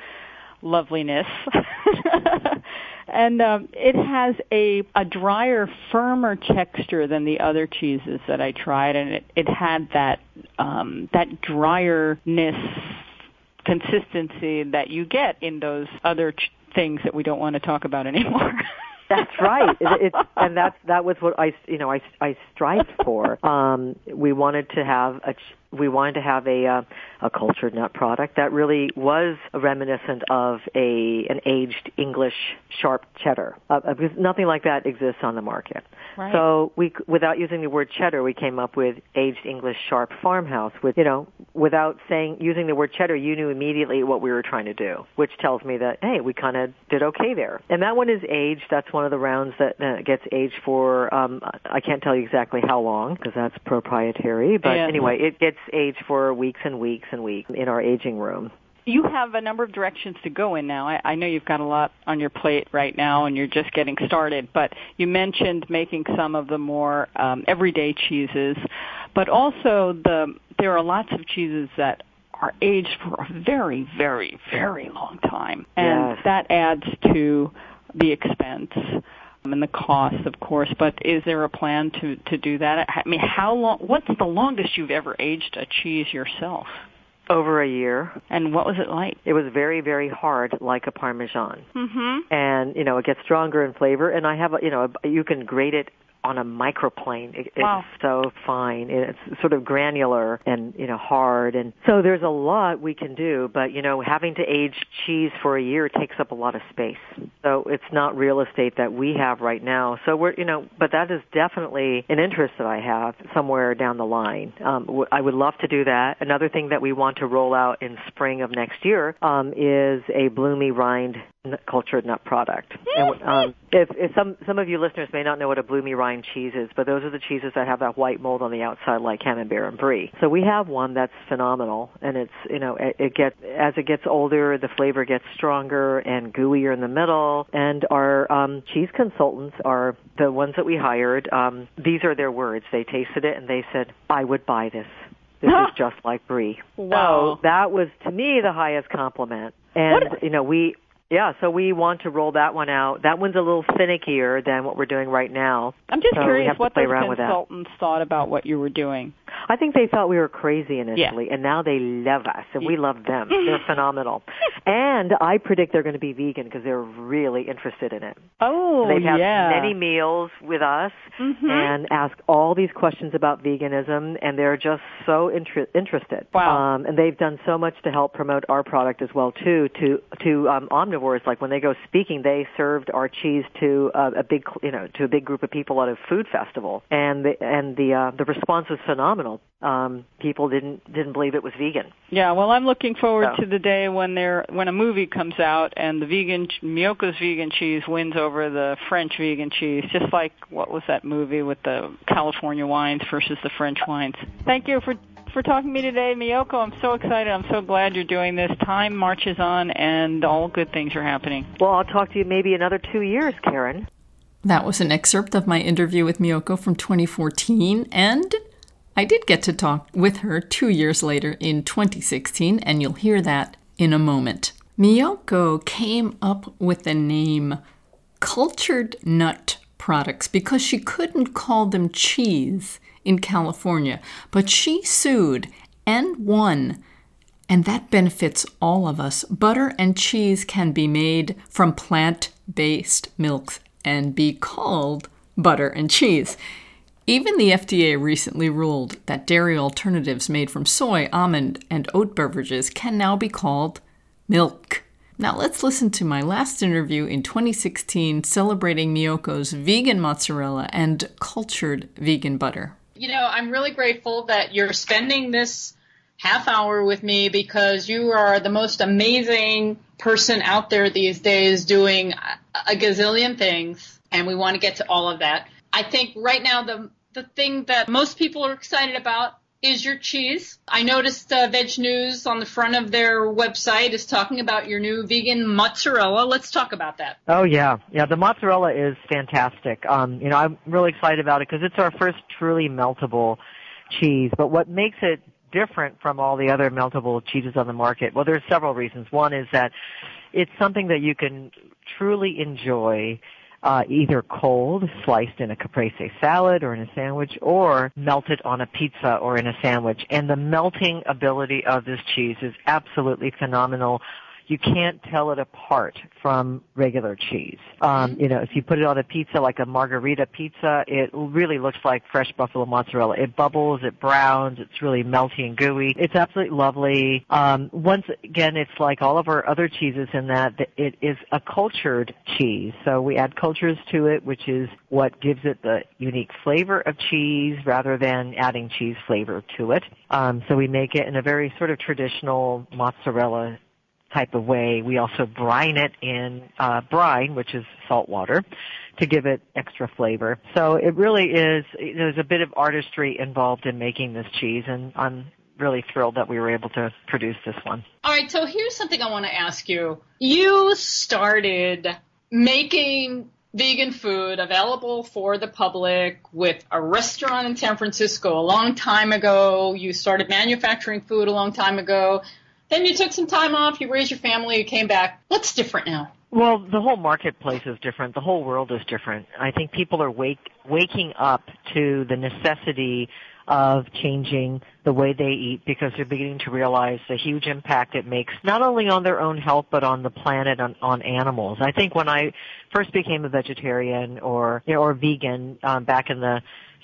loveliness. and um, it has a a drier, firmer texture than the other cheeses that I tried, and it, it had that um, that drierness consistency that you get in those other ch- things that we don't want to talk about anymore. That's right. It, it, and that's that was what I you know I I strived for. Um, we wanted to have a ch- we wanted to have a uh, a cultured nut product that really was reminiscent of a an aged English sharp cheddar. Uh, uh, because nothing like that exists on the market. Right. So we without using the word cheddar, we came up with aged English sharp farmhouse. With you know without saying using the word cheddar, you knew immediately what we were trying to do, which tells me that hey, we kind of did okay there. And that one is aged. That's one of the rounds that uh, gets aged for. Um, I can't tell you exactly how long because that's proprietary. But Yeah. anyway, it gets aged for weeks and weeks and weeks in our aging room. you have a number of directions to go in now. I, I know you've got a lot on your plate right now, and you're just getting started. But you mentioned making some of the more um, everyday cheeses, but also the there are lots of cheeses that are aged for a very, very, very long time, and Yes. that adds to the expense and the cost, of course. But is there a plan to to do that? I mean, how long? What's the longest you've ever aged a cheese yourself? Over a year, And what was it like? it was very, very hard, like a Parmesan. Mm-hmm. and you know it gets stronger in flavor and i have a you know a, you can grate it on a microplane. It, Wow. it's so fine. It's sort of granular and you know hard. And so there's a lot we can do but you know having to age cheese for a year takes up a lot of space. So it's not real estate that we have right now. So we're you know but that is definitely an interest that i have somewhere down the line. Um w- i would love to do that. Another thing that we want to roll out in spring of next year um is a bloomy rind cultured nut product. And, um, if, if some some of you listeners may not know what a bloomy rind cheese is, but those are the cheeses that have that white mold on the outside, like Camembert and Brie. So we have one that's phenomenal, and it's you know it, it gets as it gets older, the flavor gets stronger and gooier in the middle. And our um, cheese consultants are the ones that we hired. Um, these are their words. They tasted it and they said, "I would buy this." This is just like brie. Wow. So that was to me the highest compliment. And What- you know, we yeah, so we want to roll that one out. That one's a little finickier than what we're doing right now. I'm just So curious what play those around with that. consultants thought about what you were doing. I think they thought we were crazy initially, and now they love us, and we love them. They're phenomenal. And I predict they're going to be vegan because they're really interested in it. Oh, They've had yeah. many meals with us Mhm. and ask all these questions about veganism, and they're just so inter- interested. Wow. Um, and they've done so much to help promote our product as well too. To to um, omnivores, like when they go speaking, they served our cheese to uh, a big you know to a big group of people at a food festival, and the and the uh, the response was phenomenal. Um, people didn't didn't believe it was vegan. Yeah, well, I'm looking forward So. to the day when there when a movie comes out and the vegan Miyoko's vegan cheese wins over the French vegan cheese, just like what was that movie with the California wines versus the French wines. Thank you for for talking to me today, Miyoko. I'm so excited. I'm so glad you're doing this. Time marches on, and all good things are happening. Well, I'll talk to you maybe another two years, Caryn. That was an excerpt of my interview with Miyoko from 2014, and I did get to talk with her two years later in 2016, and you'll hear that in a moment. Miyoko came up with the name Cultured Nut Products because she couldn't call them cheese in California, but she sued and won and that benefits all of us. Butter and cheese can be made from plant based milks and be called butter and cheese. Even the FDA recently ruled that dairy alternatives made from soy, almond, and oat beverages can now be called milk. Now let's listen to my last interview in 2016 celebrating Miyoko's vegan mozzarella and cultured vegan butter. You know, I'm really grateful that you're spending this half hour with me because you are the most amazing person out there these days doing a gazillion things, and we want to get to all of that. I think right now the the thing that most people are excited about is your cheese. I noticed uh, Veg News on the front of their website is talking about your new vegan mozzarella. Let's talk about that. Oh yeah, yeah. The mozzarella is fantastic. Um, you know, I'm really excited about it because it's our first truly meltable cheese. But what makes it different from all the other meltable cheeses on the market? Well, there's several reasons. One is that it's something that you can truly enjoy uh, either cold, sliced in a caprese salad or in a sandwich, or melted on a pizza or in a sandwich. And the melting ability of this cheese is absolutely phenomenal. You can't tell it apart from regular cheese. Um, you know, if you put it on a pizza like a margherita pizza, it really looks like fresh buffalo mozzarella. It bubbles, it browns, it's really melty and gooey. It's absolutely lovely. Um, once again, it's like all of our other cheeses in that it is a cultured cheese. So we add cultures to it, which is what gives it the unique flavor of cheese rather than adding cheese flavor to it. Um, so we make it in a very sort of traditional mozzarella type of way. We also brine it in uh, brine, which is salt water, to give it extra flavor. So it really is. There's a bit of artistry involved in making this cheese, and I'm really thrilled that we were able to produce this one. All right, so here's something I want to ask you. You started making vegan food available for the public with a restaurant in San Francisco a long time ago. You started manufacturing food a long time ago. Then you took some time off, you raised your family, you came back. What's different now? Well, the whole marketplace is different. The whole world is different. I think people are wake, waking up to the necessity of changing the way they eat because they're beginning to realize the huge impact it makes not only on their own health but on the planet on, on animals. I think when I first became a vegetarian or or vegan um, back in the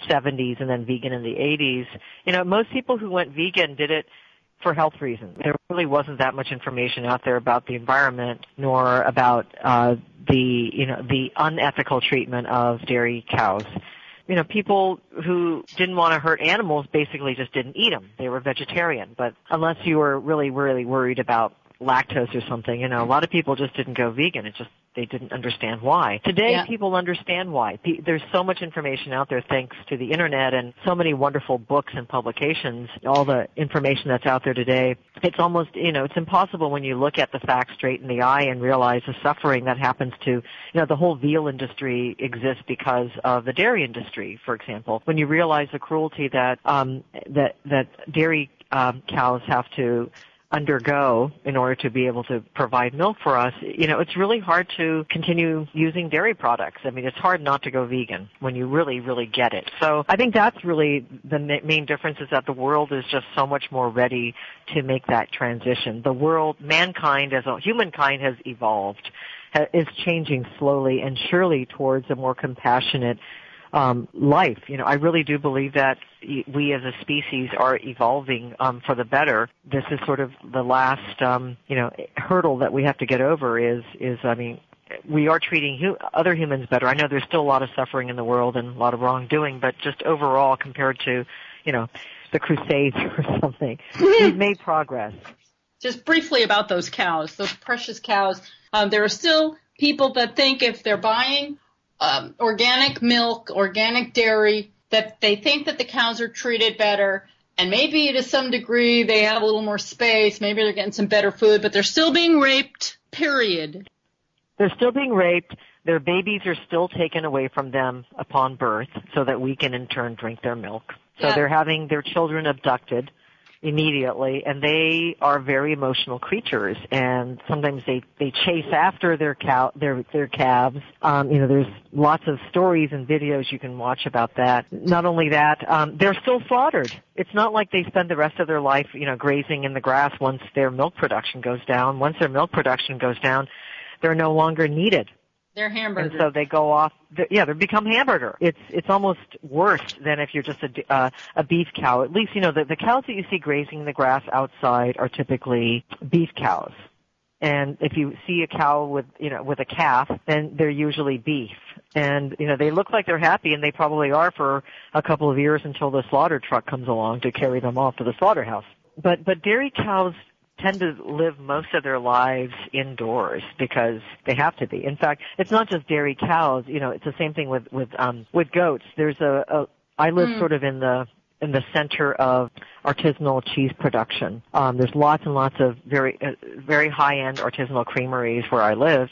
70s and then vegan in the 80s, you know, most people who went vegan did it for health reasons. There really wasn't that much information out there about the environment nor about uh, the you know the unethical treatment of dairy cows. You know, people who didn't want to hurt animals basically just didn't eat them. They were vegetarian. But unless you were really, really worried about lactose or something, you know, a lot of people just didn't go vegan. It just they didn't understand why. Today, Yeah. people understand why. There's so much information out there thanks to the internet and so many wonderful books and publications. All the information that's out there today, it's almost, you know, it's impossible when you look at the facts straight in the eye and realize the suffering that happens to, you know, the whole veal industry exists because of the dairy industry, for example. When you realize the cruelty that um, that that dairy um, cows have to undergo in order to be able to provide milk for us, you know, it's really hard to continue using dairy products. I mean, it's hard not to go vegan when you really, really get it. So I think that's really the main difference is that the world is just so much more ready to make that transition. The world, mankind as a humankind has evolved, is changing slowly and surely towards a more compassionate um, life. You know, I really do believe that we as a species are evolving um, for the better. This is sort of the last, um, you know, hurdle that we have to get over. Is is I mean, we are treating hu- other humans better. I know there's still a lot of suffering in the world and a lot of wrongdoing, but just overall, compared to, you know, the Crusades or something, we've made progress. just briefly about those cows, those precious cows. Um, there are still people that think if they're buying um, organic milk, organic dairy, that they think that the cows are treated better. And maybe to some degree they have a little more space. Maybe they're getting some better food, but they're still being raped. Period. They're still being raped. Their babies are still taken away from them upon birth so that we can in turn drink their milk. So Yeah. they're having their children abducted immediately and they are very emotional creatures and sometimes they they chase after their cow their their calves. Um you know there's lots of stories and videos you can watch about that. Not only that um they're still slaughtered. It's not like they spend the rest of their life you know grazing in the grass once their milk production goes down. Once their milk production goes down they're no longer needed They're and so they go off. They're, Yeah, they become hamburger. It's it's almost worse than if you're just a uh, a beef cow. At least you know the the cows that you see grazing the grass outside are typically beef cows. And if you see a cow with you know with a calf, then they're usually beef. And you know they look like they're happy, and they probably are for a couple of years until the slaughter truck comes along to carry them off to the slaughterhouse. But but dairy cows tend to live most of their lives indoors because they have to be. In fact, it's not just dairy cows. You know, it's the same thing with with um, with goats. There's a, a I live sort of in the in the center of artisanal cheese production. Um, there's lots and lots of very uh, very high end artisanal creameries where I live.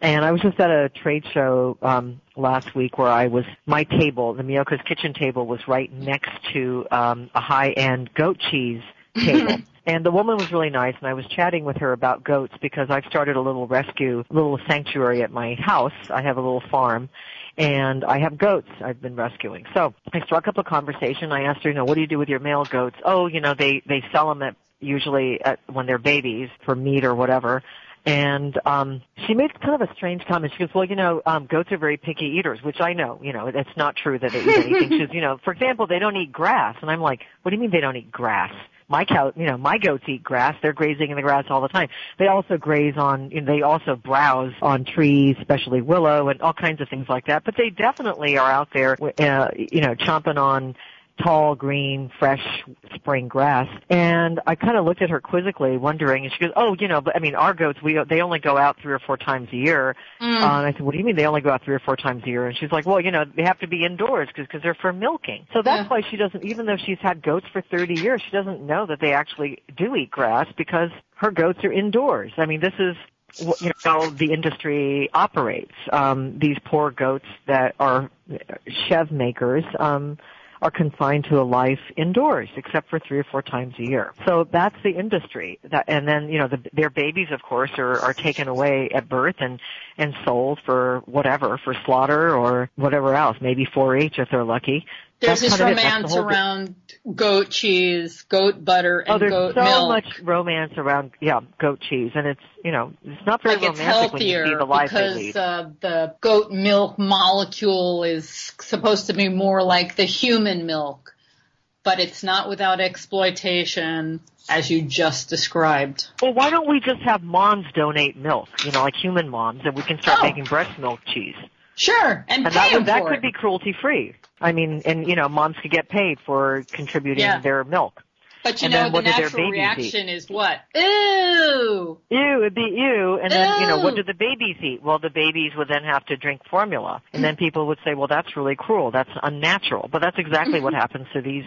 And I was just at a trade show um, last week where I was my table, the Miyoko's kitchen table, was right next to um, a high end goat cheese table. And the woman was really nice, and I was chatting with her about goats because I've started a little rescue, little sanctuary at my house. I have a little farm, and I have goats I've been rescuing. So I struck up a conversation. I asked her, you know, what do you do with your male goats? Oh, you know, they they sell them at usually at, when they're babies for meat or whatever. And um she made kind of a strange comment. She goes, "Well, you know, um goats are very picky eaters," which I know. You know, it's not true that they eat anything. She goes, "You know, for example, they don't eat grass." And I'm like, "What do you mean they don't eat grass?" My cow, you know, my goats eat grass. They're grazing in the grass all the time. They also graze on, you know, they also browse on trees, especially willow and all kinds of things like that. But they definitely are out there, uh, you know, chomping on tall, green, fresh spring grass. And I kind of looked at her quizzically, wondering, and she goes, "Oh, you know, but I mean, our goats, we they only go out three or four times a year." Uh, and I said, "What do you mean they only go out three or four times a year?" And she's like, "Well, you know, they have to be indoors because because they're for milking." So that's Yeah. why she doesn't, even though she's had goats for 30 years, she doesn't know that they actually do eat grass because her goats are indoors. I mean, this is you know how the industry operates. Um, these poor goats that are chev makers um, are confined to a life indoors, except for three or four times a year. So that's the industry. That, and then you know the, their babies, of course, are, are taken away at birth and and sold for whatever, for slaughter or whatever else, maybe 4-H if they're lucky. There's That's this kind of it. That's the romance whole- around goat cheese, goat butter, and Oh, there's goat so milk. much romance around yeah goat cheese, and it's you know it's not very like it's romantic when you see healthier the life they because lead. uh, the goat milk molecule is supposed to be more like the human milk, but it's not without exploitation, as you just described. Well, why don't we just have moms donate milk, you know, like human moms, and we can start Oh. making breast milk cheese, Sure, and, and that would, that could it. be cruelty free. I mean, and you know, moms could get paid for contributing Yeah. their milk. But you and know, the natural reaction eat? is what? Ew! Ew, it'd be ew. And then, you know, what do the babies eat? Well, the babies would then have to drink formula. And then people would say, well, that's really cruel. That's unnatural. But that's exactly what happens to these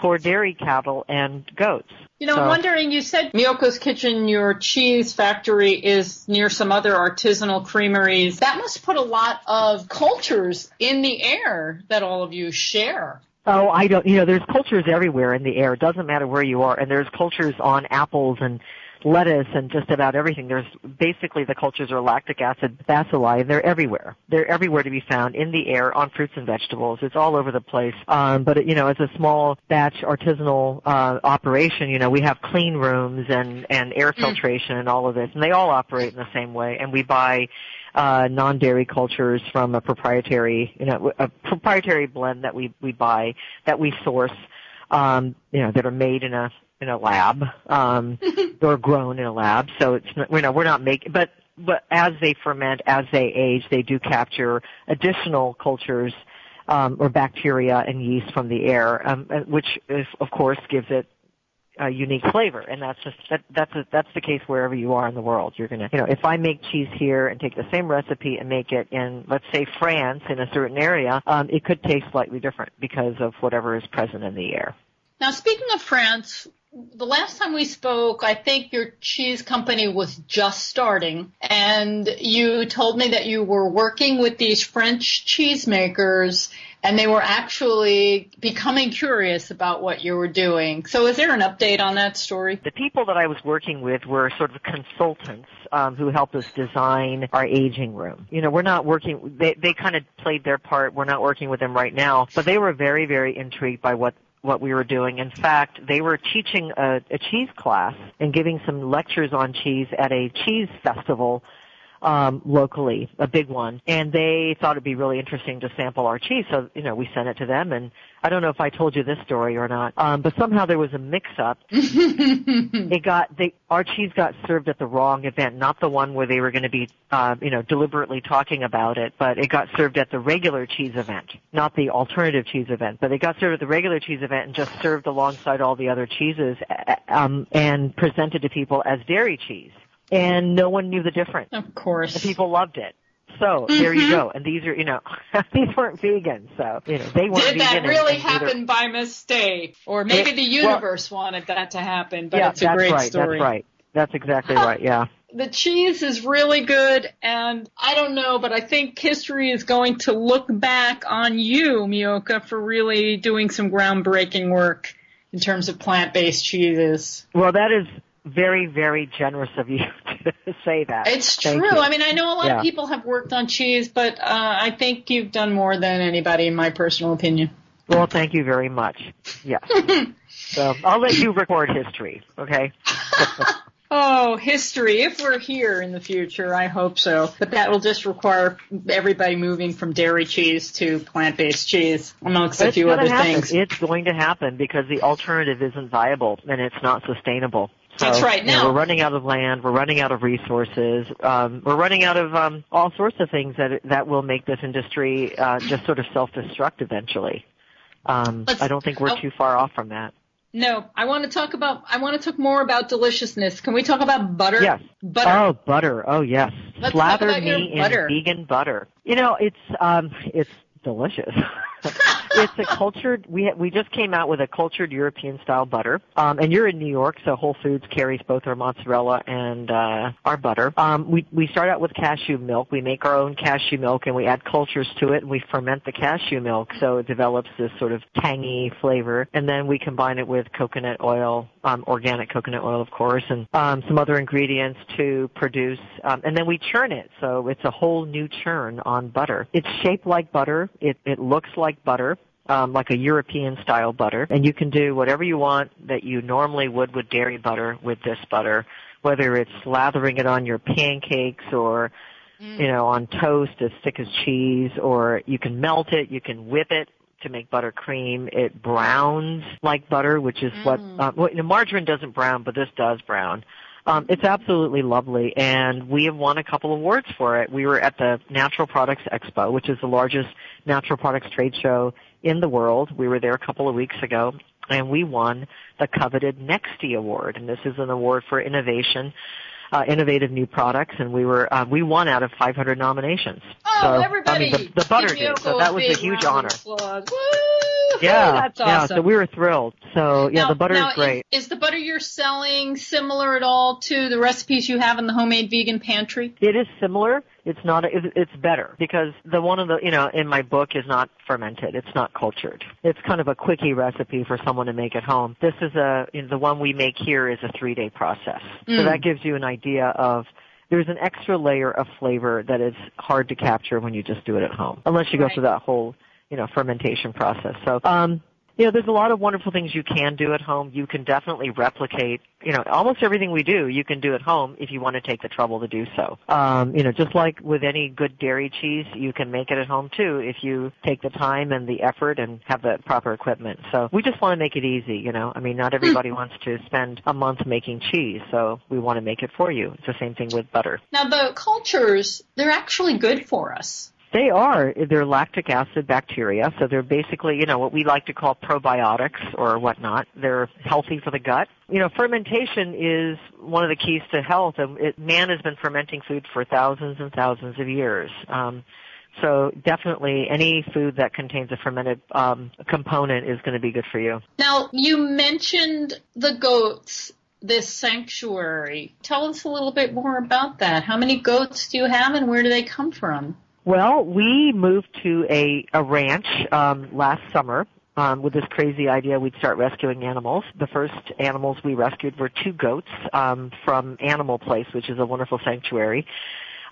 poor dairy cattle and goats. You know, So- I'm wondering, you said Miyoko's Kitchen, your cheese factory is near some other artisanal creameries. That must put a lot of cultures in the air that all of you share. Oh, I don't, you know, there's cultures everywhere in the air. It doesn't matter where you are. And there's cultures on apples and lettuce and just about everything. There's basically the cultures are lactic acid bacilli and they're everywhere. They're everywhere to be found in the air on fruits and vegetables. It's all over the place. Um, but you know, as a small batch artisanal uh, operation, you know, we have clean rooms and and air filtration and all of this, and they all operate in the same way. And we buy uh, non-dairy cultures from a proprietary, you know, a proprietary blend that we we buy that we source, um, you know, that are made in a in a lab um, or grown in a lab. So it's not, you know we're not making, but but as they ferment, as they age, they do capture additional cultures. Um, or bacteria and yeast from the air, um, uh, which is, of course gives it a unique flavor, and that's just that, that's a, that's the case wherever you are in the world. You're gonna, you know, if I make cheese here and take the same recipe and make it in, let's say, France in a certain area, um, it could taste slightly different because of whatever is present in the air. Now, speaking of France, the last time we spoke, I think your cheese company was just starting, and you told me that you were working with these French cheesemakers, and they were actually becoming curious about what you were doing. So, is there an update on that story? The people that I was working with were sort of consultants um, who helped us design our aging room. You know, we're not working. They they kind of played their part. We're not working with them right now, but they were very very intrigued by what what we were doing. In fact, they were teaching a, a cheese class and giving some lectures on cheese at a cheese festival um, locally, a big one, and they thought it'd be really interesting to sample our cheese. So, you know, we sent it to them, and I don't know if I told you this story or not, um, but somehow there was a mix-up. it got they our cheese got served at the wrong event, not the one where they were going to be, uh, you know, deliberately talking about it, but it got served at the regular cheese event, not the alternative cheese event. But it got served at the regular cheese event and just served alongside all the other cheeses, um, and presented to people as dairy cheese and no one knew the difference. Of course. And people loved it. So mm-hmm. there you go. And these are, you know, these weren't vegans, so you know they weren't Did vegan. that really happen by mistake? Or maybe It- the well- universe wanted that to happen, but yeah, it's a that's great right. story. That's right. That's exactly right. Yeah. the cheese is really good and I don't know, but I think history is going to look back on you, Miyoko, for really doing some groundbreaking work in terms of plant-based cheeses. Well, that is very, very generous of you to say that. It's Thank true. you. I mean, I know a lot Yeah. of people have worked on cheese, but uh, I think you've done more than anybody, in my personal opinion. Well, thank you very much. Yes. so I'll let you record history. Okay. Oh, history. If we're here in the future, I hope so. But that will just require everybody moving from dairy cheese to plant-based cheese, amongst a It's few other happen. things. It's going to happen because the alternative isn't viable and it's not sustainable. So, That's right. you know, Now- we're running out of land. We're running out of resources. Um, we're running out of um, all sorts of things that that will make this industry uh, just sort of self-destruct eventually. Um, I don't think we're oh. too far off from that. No, I want to talk about. I want to talk more about deliciousness. Can we talk about butter? Yes. Butter. Oh, butter. Oh, yes. Let's Slather talk about your me in butter. vegan butter. You know, it's um, it's delicious. it's a cultured. We we just came out with a cultured European style butter. Um, and you're in New York, so Whole Foods carries both our mozzarella and uh, our butter. Um, we we start out with cashew milk. We make our own cashew milk, and we add cultures to it, and we ferment the cashew milk, so it develops this sort of tangy flavor. And then we combine it with coconut oil, um, organic coconut oil, of course, and um, some other ingredients to produce. Um, and then we churn it, so it's a whole new churn on butter. It's shaped like butter. It it looks like butter um, like a European style butter, and you can do whatever you want that you normally would with dairy butter with this butter, whether it's lathering it on your pancakes or you know on toast as thick as cheese, or you can melt it, you can whip it to make buttercream. It browns like butter, which is what uh, well, you know, margarine doesn't brown, but this does brown. Um, it's absolutely lovely, and we have won a couple awards for it. We were at the Natural Products Expo, which is the largest natural products trade show in the world. We were there a couple of weeks ago, and we won the coveted Nexty Award, and this is an award for innovation. Uh, innovative new products, and we were uh, we won out of 500 nominations. Oh, so, everybody! I mean, the, the butter did, so that was a huge honor. Yeah, that's awesome. yeah. So we were thrilled. So yeah, now, the butter now, is great. Is, is, the butter you're selling similar at all to the recipes you have in the homemade vegan pantry? It is similar. It's not. it It's better because the one of the you know in my book is not fermented. It's not cultured. It's kind of a quickie recipe for someone to make at home. This is a you know, the one we make here is a three day process. Mm. So that gives you an idea of there's an extra layer of flavor that is hard to capture when you just do it at home, unless you go right. through that whole you know fermentation process. So um, you know, there's a lot of wonderful things you can do at home. You can definitely replicate, you know, almost everything we do, you can do at home if you want to take the trouble to do so. Um, you know, just like with any good dairy cheese, you can make it at home too if you take the time and the effort and have the proper equipment. So we just want to make it easy, you know. I mean, not everybody wants to spend a month making cheese, so we want to make it for you. It's the same thing with butter. Now the cultures, they're actually good for us. They are. They're lactic acid bacteria, so they're basically, you know, what we like to call probiotics or whatnot. They're healthy for the gut. You know, fermentation is one of the keys to health, and it, man has been fermenting food for thousands and thousands of years. Um, so definitely any food that contains a fermented um, component is going to be good for you. Now, you mentioned the goats this sanctuary. Tell us a little bit more about that. How many goats do you have and where do they come from? Well, we moved to a, a ranch um, last summer um, with this crazy idea we'd start rescuing animals. The first animals we rescued were two goats um, from Animal Place, which is a wonderful sanctuary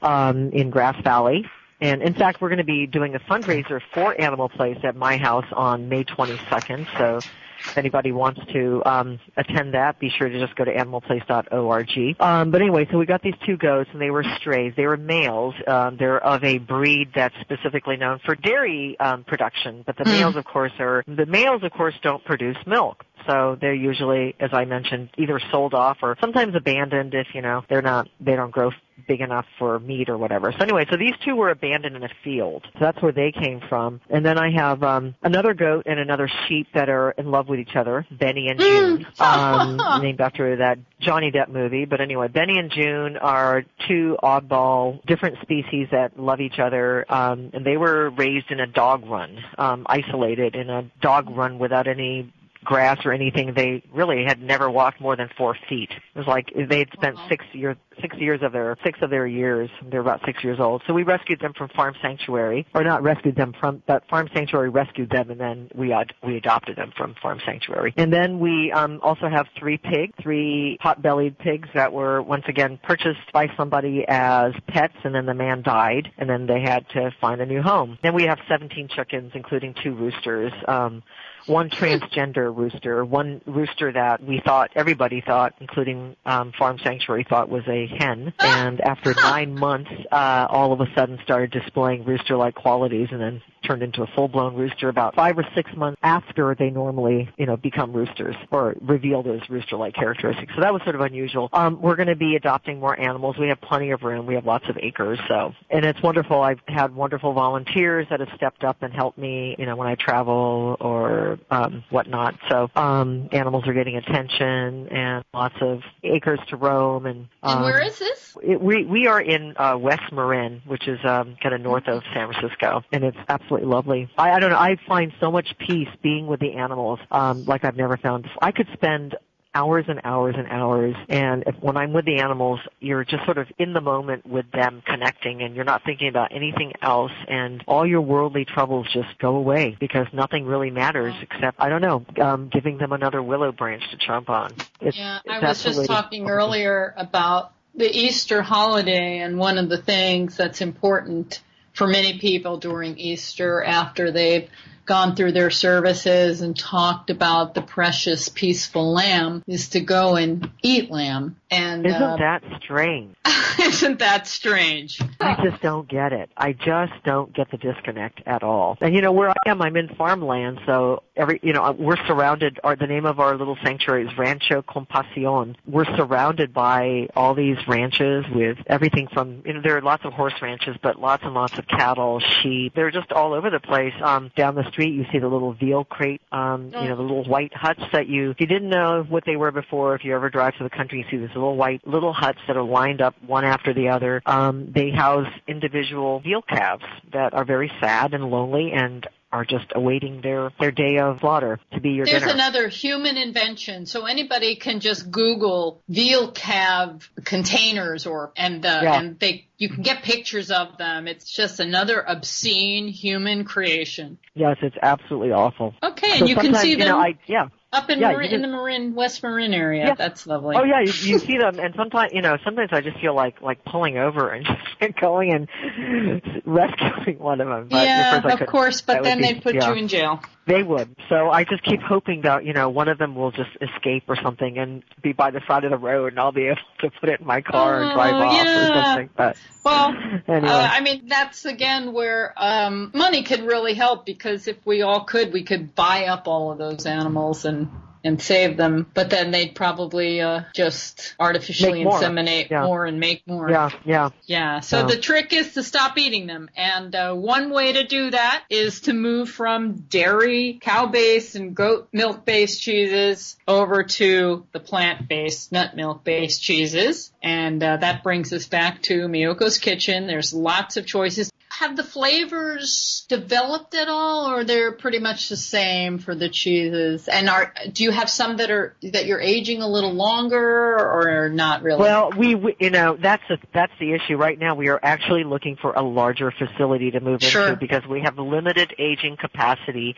um, in Grass Valley. And in fact, we're going to be doing a fundraiser for Animal Place at my house on May 22nd. So if anybody wants to um, attend that, be sure to just go to animalplace.org. Um, but anyway, so we got these two goats, and they were strays. They were males. Um, they're of a breed that's specifically known for dairy um, production, but the mm. males, of course, are the males, of course, don't produce milk. So they're usually, as I mentioned, either sold off or sometimes abandoned if, you know, they're not, they don't grow big enough for meat or whatever. So anyway, so these two were abandoned in a field. So that's where they came from. And then I have um another goat and another sheep that are in love with each other, Benny and Joon, um, named after that Johnny Depp movie. But anyway, Benny and Joon are two oddball, different species that love each other. Um, and they were raised in a dog run, um, isolated in a dog run without any grass or anything. They really had never walked more than four feet. It was like they had spent six years six years of their six of their years. They're about six years old. So we rescued them from Farm Sanctuary, or not rescued them from, but Farm Sanctuary rescued them, and then we ad- we adopted them from Farm Sanctuary. And then we um, also have three pigs, three pot-bellied pigs that were once again purchased by somebody as pets, and then the man died, and then they had to find a new home. Then we have 17 chickens, including two roosters. Um, one transgender rooster, one rooster that we thought, everybody thought, including um, Farm Sanctuary, thought was a hen. And after nine months, uh, all of a sudden started displaying rooster-like qualities and then turned into a full-blown rooster about five or six months after they normally, you know, become roosters or reveal those rooster-like characteristics. So that was sort of unusual. Um, we're going to be adopting more animals. We have plenty of room. We have lots of acres. So, and it's wonderful. I've had wonderful volunteers that have stepped up and helped me, you know, when I travel or um, whatnot. So, um, animals are getting attention and lots of acres to roam. And, um, and where is this? It, we we are in uh, West Marin, which is um, kind of north of San Francisco, and it's absolutely absolutely lovely. I, I don't know. I find so much peace being with the animals, um, like I've never found. I could spend hours and hours and hours and if, when I'm with the animals you're just sort of in the moment with them connecting and you're not thinking about anything else and all your worldly troubles just go away because nothing really matters except I don't know um giving them another willow branch to chomp on. It's, yeah, I was just talking earlier about the Easter holiday and one of the things that's important for many people during Easter after they've gone through their services and talked about the precious, peaceful lamb is to go and eat lamb. And isn't uh, that strange? isn't that strange? I just don't get it. I just don't get the disconnect at all. And you know where I am, I'm in farmland, so every you know we're surrounded. Our the name of our little sanctuary is Rancho Compasión. We're surrounded by all these ranches with everything from you know there are lots of horse ranches, but lots and lots of cattle, sheep. They're just all over the place. Um, down the street, you see the little veal crate, um, you know, the little white huts that you, if you didn't know what they were before, if you ever drive to the country, you see these little white, little huts that are lined up one after the other. Um, they house individual veal calves that are very sad and lonely and are just awaiting their, their day of slaughter to be your day. There's dinner. another human invention. So anybody can just Google veal calf containers or, and, uh, Yeah. and they, you can get pictures of them. It's just another obscene human creation. yes, it's absolutely awful. Okay. So And you can see you them know, I, yeah. Up in, yeah, Marin, can- in the Marin, West Marin area. Yeah. That's lovely. Oh yeah, you, you see them, and sometimes you know, sometimes I just feel like like pulling over and just going and rescuing one of them. But yeah, of course, but then they'd put yeah. you in jail. They would. So I just keep hoping that you know one of them will just escape or something and be by the side of the road, and I'll be able to put it in my car and drive Oh, off or something. But Well, anyway, uh, I mean, that's again where um, money could really help because if we all could, we could buy up all of those animals and and save them. But then they'd probably uh, just artificially more. inseminate Yeah. more and make more. yeah, yeah. Yeah. So Yeah. the trick is to stop eating them, and uh, one way to do that is to move from dairy, cow-based, and goat milk-based cheeses over to the plant-based, nut milk-based cheeses, and uh, that brings us back to Miyoko's Kitchen. There's lots of choices. Have the flavors developed at all, or they're pretty much the same for the cheeses? And are do you have some that are that you're aging a little longer, or not really? Well, we, we you know that's a, that's the issue right now. We are actually looking for a larger facility to move Sure. into because we have limited aging capacity,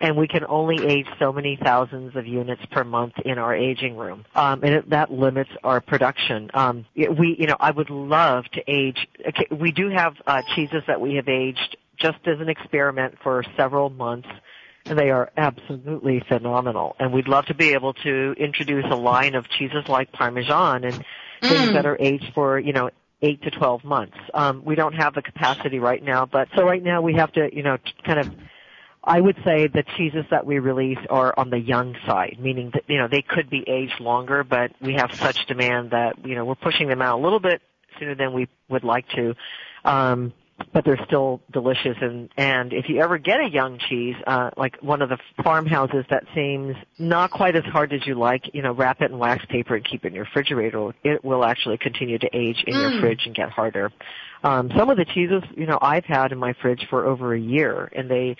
and we can only age so many thousands of units per month in our aging room, um, and it, that limits our production. Um, we you know I would love to age. Okay, we do have uh, cheeses that we have aged just as an experiment for several months and they are absolutely phenomenal. And we'd love to be able to introduce a line of cheeses like Parmesan and things that are aged for, you know, eight to 12 months. Um, we don't have the capacity right now, but so right now we have to, you know, t- kind of, I would say the cheeses that we release are on the young side, meaning that, you know, they could be aged longer, but we have such demand that, you know, we're pushing them out a little bit sooner than we would like to. Um, but they're still delicious. And and if you ever get a young cheese uh like one of the farmhouses that seems not quite as hard as you like you know wrap it in wax paper and keep it in your refrigerator. It will actually continue to age in your fridge and get harder. Um some of the cheeses you know i've had in my fridge for over a year and they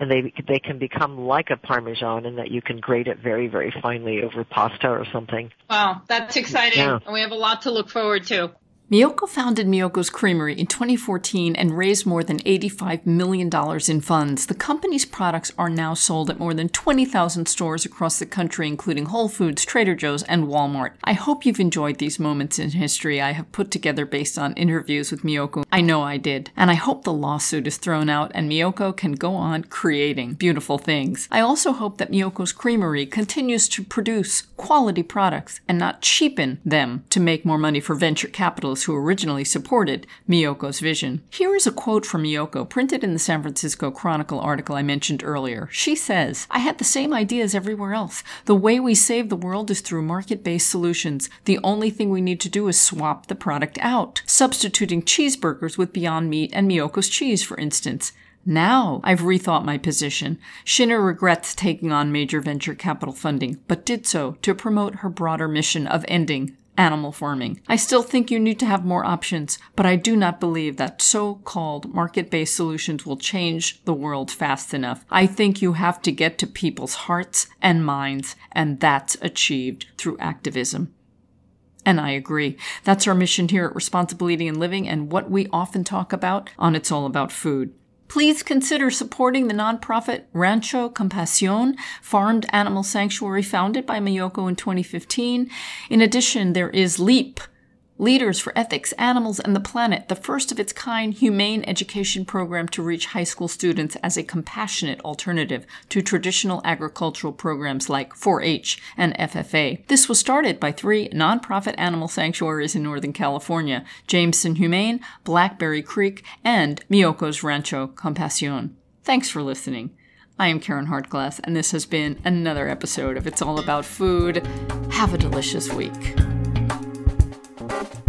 and they they can become like a parmesan in that you can grate it very very finely over pasta or something Wow, that's exciting. Yeah. And we have a lot to look forward to. Miyoko founded Miyoko's Creamery in 2014 and raised more than $85 million in funds. The company's products are now sold at more than 20,000 stores across the country, including Whole Foods, Trader Joe's, and Walmart. I hope you've enjoyed these moments in history I have put together based on interviews with Miyoko. I know I did. And I hope the lawsuit is thrown out and Miyoko can go on creating beautiful things. I also hope that Miyoko's Creamery continues to produce quality products and not cheapen them to make more money for venture capitalists who originally supported Miyoko's vision. Here is a quote from Miyoko printed in the San Francisco Chronicle article I mentioned earlier. She says, I had the same ideas everywhere else. The way we save the world is through market based solutions. The only thing we need to do is swap the product out, substituting cheeseburgers with Beyond Meat and Miyoko's cheese, for instance. Now I've rethought my position. Schinner regrets taking on major venture capital funding, but did so to promote her broader mission of ending animal farming. I still think you need to have more options, but I do not believe that so-called market-based solutions will change the world fast enough. I think you have to get to people's hearts and minds, and that's achieved through activism. And I agree. That's our mission here at Responsible Eating and Living and what we often talk about on It's All About Food. Please consider supporting the nonprofit Rancho Compasión, farmed animal sanctuary founded by Miyoko in 2015. In addition, there is LEAP, Leaders for Ethics, Animals, and the Planet, the first of its kind humane education program to reach high school students as a compassionate alternative to traditional agricultural programs like 4-H and FFA. This was started by three nonprofit animal sanctuaries in Northern California, Jameson Humane, Blackberry Creek, and Miyoko's Rancho Compasión. Thanks for listening. I am Caryn Hartglass, and this has been another episode of It's All About Food. Have a delicious week. Thank you.